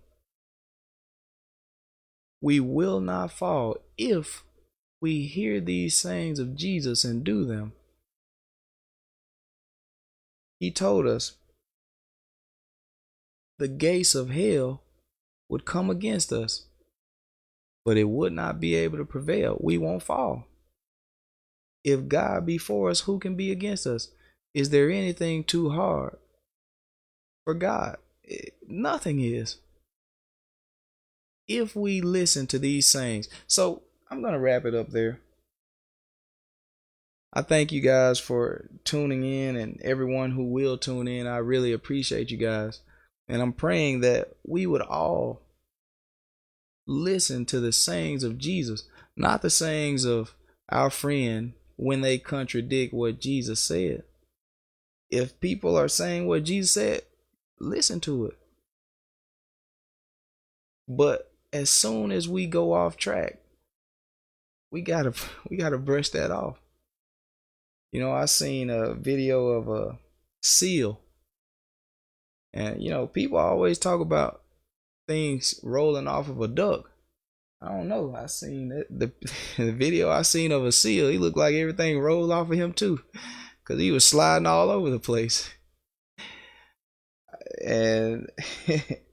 Speaker 2: We will not fall if we hear these sayings of Jesus and do them. He told us the gates of hell would come against us, but it would not be able to prevail. We won't fall. If God be for us, who can be against us? Is there anything too hard for God? Eh, Nothing is. If we listen to these sayings. So I'm going to wrap it up there. I thank you guys for tuning in and everyone who will tune in. I really appreciate you guys. And I'm praying that we would all listen to the sayings of Jesus, not the sayings of our friend when they contradict what Jesus said. If people are saying what Jesus said, listen to it. But as soon as we go off track, we gotta we gotta brush that off. You know, I seen a video of a seal, and you know, people always talk about things rolling off of a duck. I don't know. I seen the the video I seen of a seal. He looked like everything rolled off of him too, cause he was sliding all over the place. And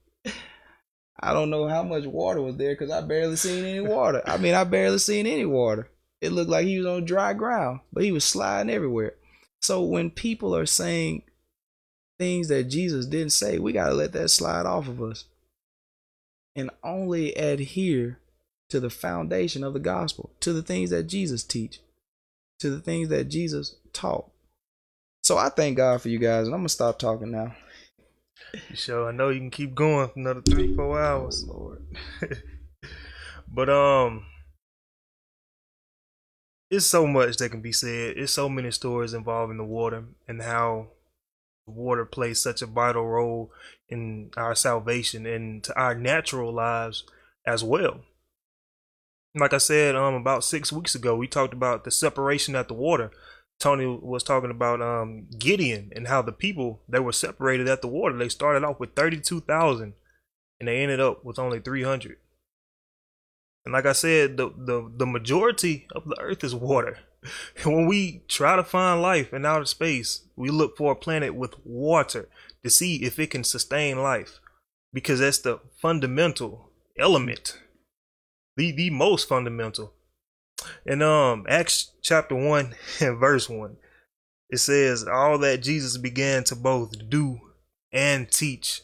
Speaker 2: I don't know how much water was there because I barely seen any water. I mean, I barely seen any water. It looked like he was on dry ground, but he was sliding everywhere. So when people are saying things that Jesus didn't say, we got to let that slide off of us and only adhere to the foundation of the gospel, to the things that Jesus teach, to the things that Jesus taught. So I thank God for you guys, and I'm gonna stop talking now.
Speaker 1: So I know you can keep going for another three, four hours.
Speaker 2: Oh, Lord.
Speaker 1: but um it's so much that can be said. It's so many stories involving the water and how the water plays such a vital role in our salvation and to our natural lives as well. Like I said, um, about six weeks ago, we talked about the separation at the water. Tony was talking about um Gideon and how the people that were separated at the water, they started off with thirty-two thousand, and they ended up with only three hundred. And like I said, the, the the majority of the earth is water. And when we try to find life in outer space, we look for a planet with water to see if it can sustain life. Because that's the fundamental element. The the most fundamental. In um Acts chapter one and verse one, it says all that Jesus began to both do and teach.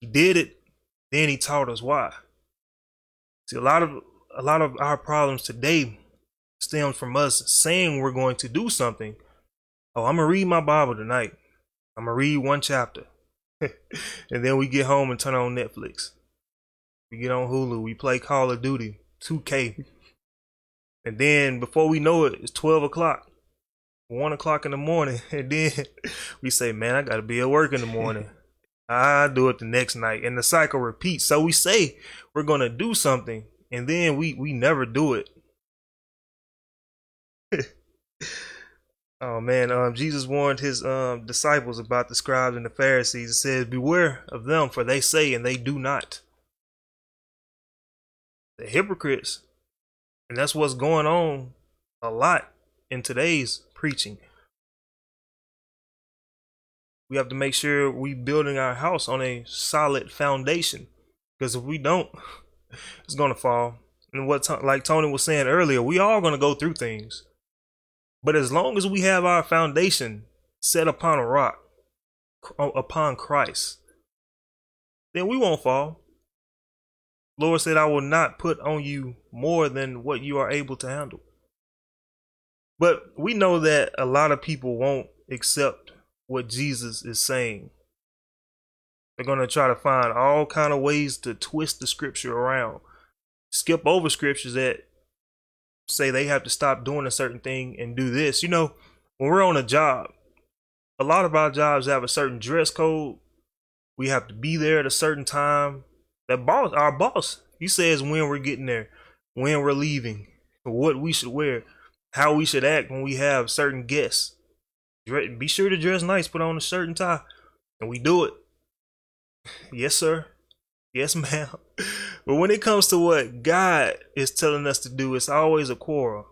Speaker 1: He did it, then he taught us why. See, a lot of a lot of our problems today stems from us saying we're going to do something. Oh, I'm gonna read my Bible tonight. I'm gonna read one chapter, and then we get home and turn on Netflix. We get on Hulu. We play Call of Duty 2K, and then before we know it, it's 12 o'clock, one o'clock in the morning, and then we say, "Man, I gotta be at work in the morning." I do it the next night, and the cycle repeats. So we say we're gonna do something, and then we we never do it. Oh man, um, Jesus warned his um, disciples about the scribes and the Pharisees. It says, "Beware of them, for they say and they do not." The hypocrites, and that's what's going on a lot in today's preaching. We have to make sure we building our house on a solid foundation, because if we don't, it's gonna fall. And what, like Tony was saying earlier, we are gonna go through things but as long as we have our foundation set upon a rock, upon Christ, then we won't fall. Lord said, I will not put on you more than what you are able to handle. But we know that a lot of people won't accept what Jesus is saying. They're going to try to find all kind of ways to twist the scripture around, skip over scriptures that say they have to stop doing a certain thing and do this. You know, when we're on a job, a lot of our jobs have a certain dress code. We have to be there at a certain time. That boss, our boss, he says when we're getting there, when we're leaving, what we should wear, how we should act when we have certain guests. Be sure to dress nice, put on a shirt and tie, and we do it. Yes, sir. Yes, ma'am. But when it comes to what God is telling us to do, it's always a quarrel.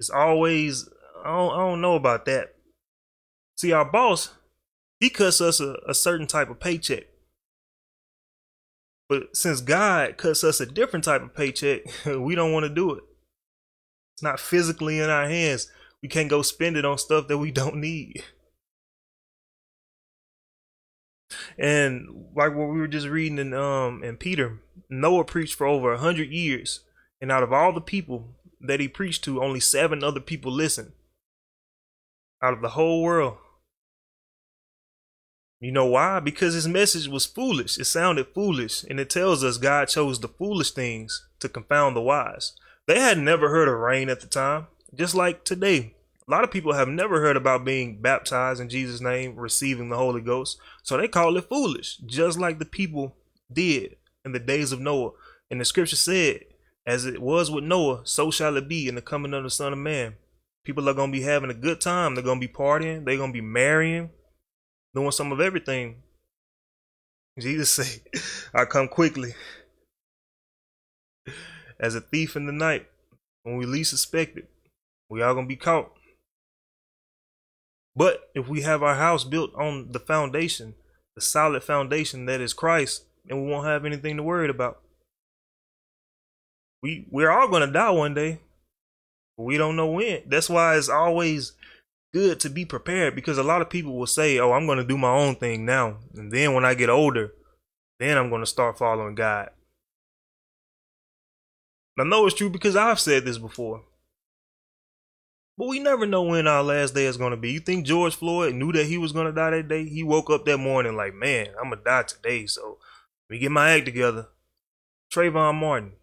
Speaker 1: It's always I don't, I don't know about that. See, our boss, he cuts us a, a certain type of paycheck. But since God cuts us a different type of paycheck, we don't want to do it. It's not physically in our hands. We can't go spend it on stuff that we don't need. And like what we were just reading in um in Peter, Noah preached for over a hundred years, and out of all the people that he preached to, only seven other people listened. Out of the whole world. You know why? Because his message was foolish. It sounded foolish, and it tells us God chose the foolish things to confound the wise. They had never heard of rain at the time, just like today. A lot of people have never heard about being baptized in Jesus' name, receiving the Holy Ghost. So they call it foolish, just like the people did in the days of Noah. And the scripture said, as it was with Noah, so shall it be in the coming of the Son of Man. People are going to be having a good time. They're going to be partying. They're going to be marrying, doing some of everything. Jesus said, I come quickly as a thief in the night when we least expect it. We all to be caught. But if we have our house built on the foundation, the solid foundation that is Christ, then we won't have anything to worry about. We we're all gonna die one day. We don't know when. That's why it's always good to be prepared because a lot of people will say, Oh, I'm gonna do my own thing now. And then when I get older, then I'm gonna start following God. I know it's true because I've said this before. But we never know when our last day is going to be. You think George Floyd knew that he was going to die that day? He woke up that morning like, man, I'm going to die today. So let me get my act together. Trayvon Martin.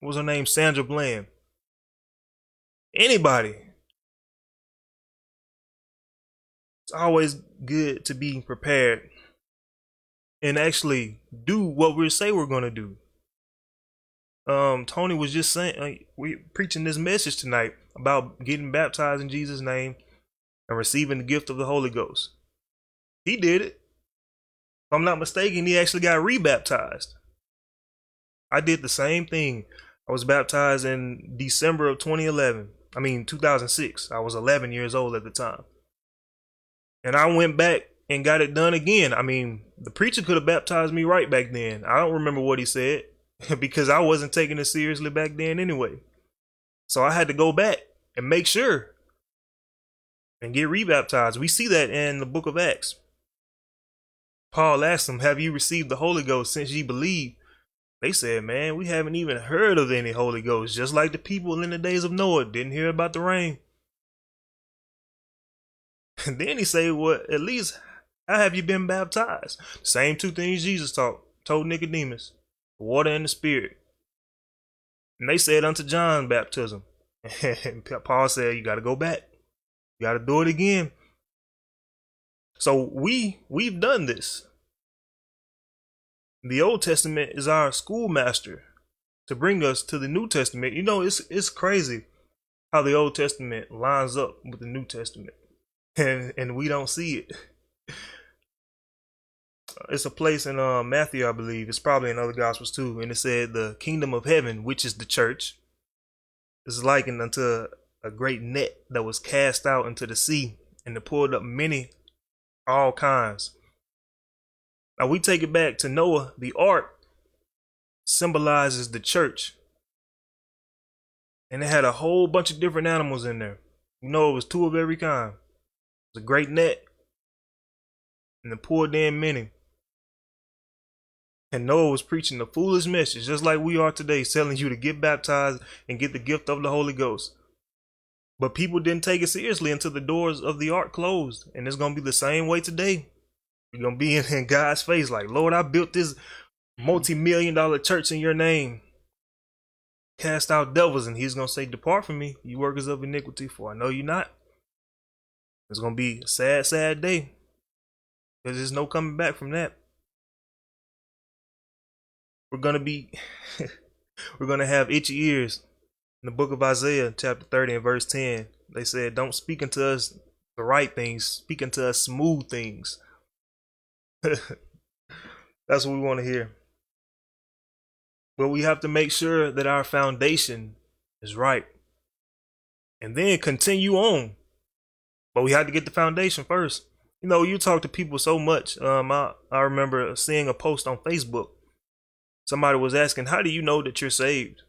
Speaker 1: What was her name? Sandra Bland. Anybody. It's always good to be prepared and actually do what we say we're going to do. Um, Tony was just saying, uh, we preaching this message tonight about getting baptized in Jesus' name and receiving the gift of the Holy Ghost. He did it. If I'm not mistaken, he actually got rebaptized. I did the same thing. I was baptized in December of 2011. I mean, 2006. I was 11 years old at the time. And I went back and got it done again. I mean, the preacher could have baptized me right back then. I don't remember what he said because I wasn't taking it seriously back then anyway. So I had to go back and make sure and get rebaptized. We see that in the book of Acts. Paul asked them, Have you received the Holy Ghost since ye believe? They said, Man, we haven't even heard of any Holy Ghost, just like the people in the days of Noah didn't hear about the rain. And then he said, Well, at least how have you been baptized? Same two things Jesus taught, told Nicodemus water and the spirit. And they said unto John baptism. And Paul said, You gotta go back. You gotta do it again. So we we've done this. The Old Testament is our schoolmaster to bring us to the New Testament. You know, it's it's crazy how the Old Testament lines up with the New Testament, and and we don't see it. It's a place in uh, Matthew, I believe. It's probably in other Gospels too, and it said the kingdom of heaven, which is the church, is likened unto a great net that was cast out into the sea, and it pulled up many, all kinds. Now we take it back to Noah. The ark symbolizes the church and it had a whole bunch of different animals in there. You know, it was two of every kind. It was a great net, and the poor damn many. And Noah was preaching the foolish message, just like we are today, telling you to get baptized and get the gift of the Holy Ghost. But people didn't take it seriously until the doors of the ark closed. And it's going to be the same way today. You're going to be in, God's face like, Lord, I built this multi million dollar church in your name cast out devils, and he's gonna say, Depart from me, you workers of iniquity, for I know you not. It's gonna be a sad, sad day. Because there's no coming back from that. We're gonna be we're gonna have itchy ears. In the book of Isaiah, chapter 30 and verse 10, they said, Don't speak unto us the right things, speak unto us smooth things. That's what we want to hear. But we have to make sure that our foundation is right. And then continue on. But we had to get the foundation first. You know, you talk to people so much. Um, I, I remember seeing a post on Facebook. Somebody was asking, How do you know that you're saved?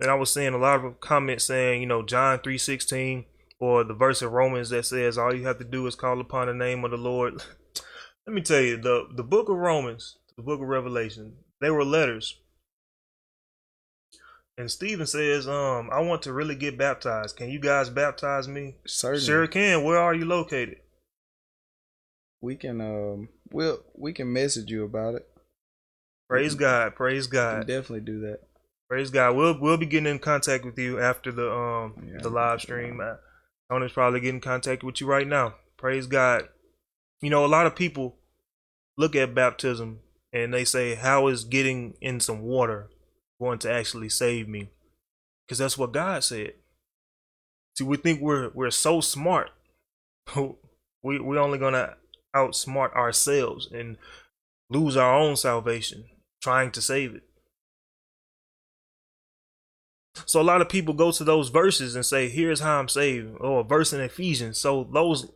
Speaker 1: And I was seeing a lot of comments saying, you know, John 3:16 or the verse of Romans that says all you have to do is call upon the name of the Lord. Let me tell you, the the book of Romans, the book of Revelation, they were letters and Stephen says, um, I want to really get baptized. Can you guys baptize me?
Speaker 2: Certainly.
Speaker 1: Sure can. Where are you located?
Speaker 2: We can um we'll we can message you about it.
Speaker 1: Praise God. Praise God.
Speaker 2: definitely do that.
Speaker 1: Praise God. We'll we'll be getting in contact with you after the um yeah, the live stream. Yeah. Tony's probably getting in contact with you right now. Praise God. You know, a lot of people look at baptism and they say, How is getting in some water going to actually save me because that's what God said. See, we think we're we're so smart. we we're only gonna outsmart ourselves and lose our own salvation trying to save it. So a lot of people go to those verses and say, "Here's how I'm saved," or a verse in Ephesians. So those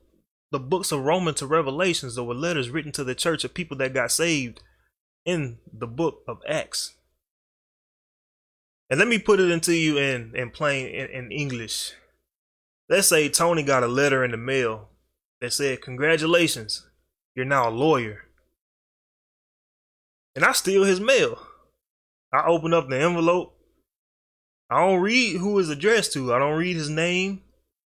Speaker 1: the books of Romans to Revelations, there were letters written to the church of people that got saved in the book of Acts. And let me put it into you in in plain in, in English. Let's say Tony got a letter in the mail that said, "Congratulations, you're now a lawyer." And I steal his mail. I open up the envelope. I don't read who it's addressed to. I don't read his name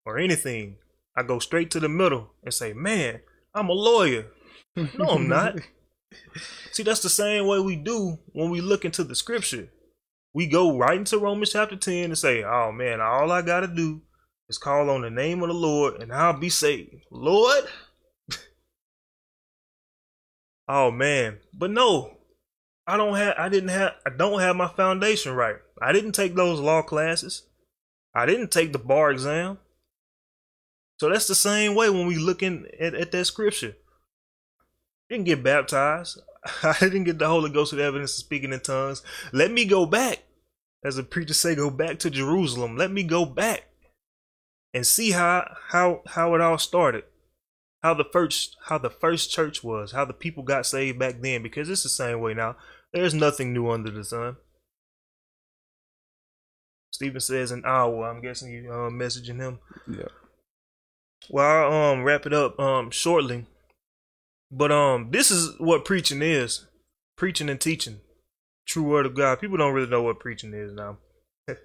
Speaker 1: or anything. I go straight to the middle and say, "Man, I'm a lawyer." no, I'm not. See, that's the same way we do when we look into the scripture we go right into Romans chapter 10 and say, oh man, all I got to do is call on the name of the Lord and I'll be saved. Lord? oh man. But no, I don't have, I didn't have, I don't have my foundation right. I didn't take those law classes. I didn't take the bar exam. So that's the same way when we look in at, at that scripture. didn't get baptized. I didn't get the Holy Ghost with evidence of speaking in tongues. Let me go back. As a preacher say, go back to Jerusalem. Let me go back and see how how how it all started. How the first how the first church was, how the people got saved back then, because it's the same way now. There's nothing new under the sun. Stephen says an hour. I'm guessing you uh, messaging him.
Speaker 2: Yeah.
Speaker 1: Well, I'll um wrap it up um shortly. But um, this is what preaching is: preaching and teaching, true word of God. People don't really know what preaching is now.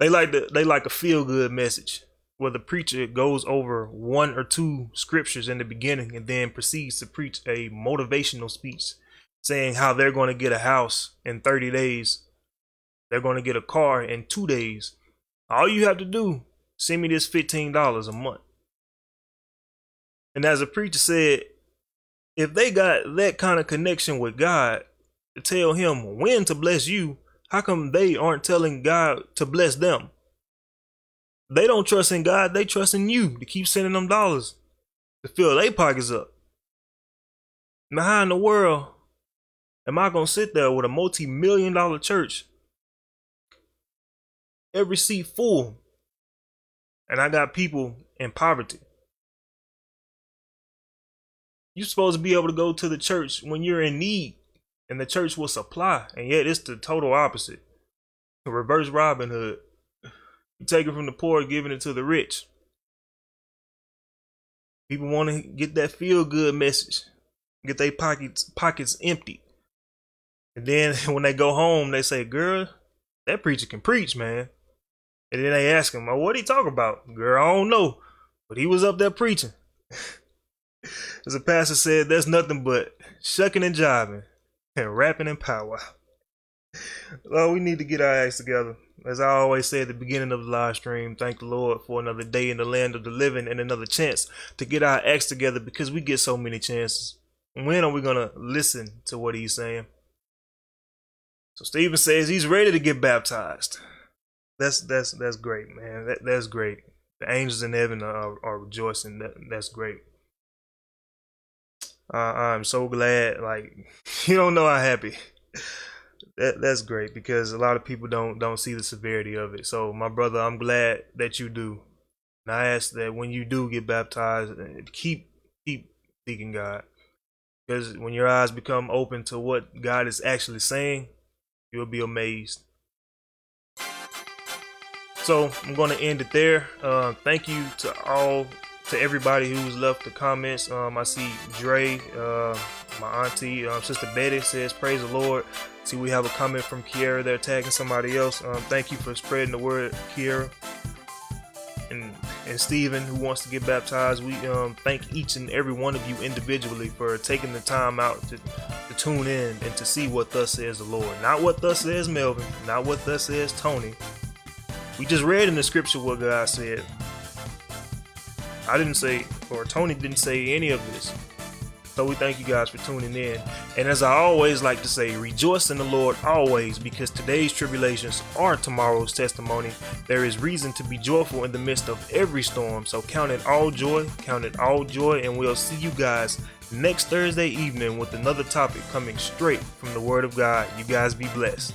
Speaker 1: they like the they like a feel good message where the preacher goes over one or two scriptures in the beginning and then proceeds to preach a motivational speech saying how they're going to get a house in 30 days. They're going to get a car in 2 days. All you have to do, send me this $15 a month. And as a preacher said, if they got that kind of connection with God to tell him when to bless you, how come they aren't telling God to bless them? They don't trust in God, they trust in you to keep sending them dollars to fill their pockets up. Now, how in the world am I gonna sit there with a multi-million dollar church? Every seat full. And I got people in poverty. You're supposed to be able to go to the church when you're in need, and the church will supply. And yet it's the total opposite. Reverse Robin Hood. You take it from the poor, giving it to the rich. People want to get that feel good message, get their pockets pockets empty, and then when they go home, they say, "Girl, that preacher can preach, man." And then they ask him, well, "What he talk about?" Girl, I don't know, but he was up there preaching. As a pastor said, "There's nothing but shucking and jiving and rapping and power." Well, we need to get our acts together. As I always say at the beginning of the live stream, thank the Lord for another day in the land of the living and another chance to get our acts together because we get so many chances. When are we gonna listen to what he's saying? So Stephen says he's ready to get baptized. That's that's that's great, man. That that's great. The angels in heaven are, are rejoicing. That that's great. Uh, I'm so glad. Like you don't know how happy that that's great because a lot of people don't don't see the severity of it. So my brother, I'm glad that you do. And I ask that when you do get baptized, uh, keep keep seeking God. Because when your eyes become open to what God is actually saying, you'll be amazed. So I'm going to end it there. Uh, thank you to all, to everybody who's left the comments. Um, I see Dre, uh, my auntie, um, Sister Betty says, "Praise the Lord." See, we have a comment from Kiera there tagging somebody else. Um, thank you for spreading the word, Kiera. And and Stephen, who wants to get baptized, we um, thank each and every one of you individually for taking the time out to, to tune in and to see what thus says the Lord. Not what thus says Melvin, not what thus says Tony. We just read in the scripture what God said. I didn't say, or Tony didn't say any of this. So we thank you guys for tuning in. And as I always like to say, rejoice in the Lord always, because today's tribulations are tomorrow's testimony. There is reason to be joyful in the midst of every storm. So count it all joy, count it all joy, and we'll see you guys next Thursday evening with another topic coming straight from the Word of God. You guys be blessed.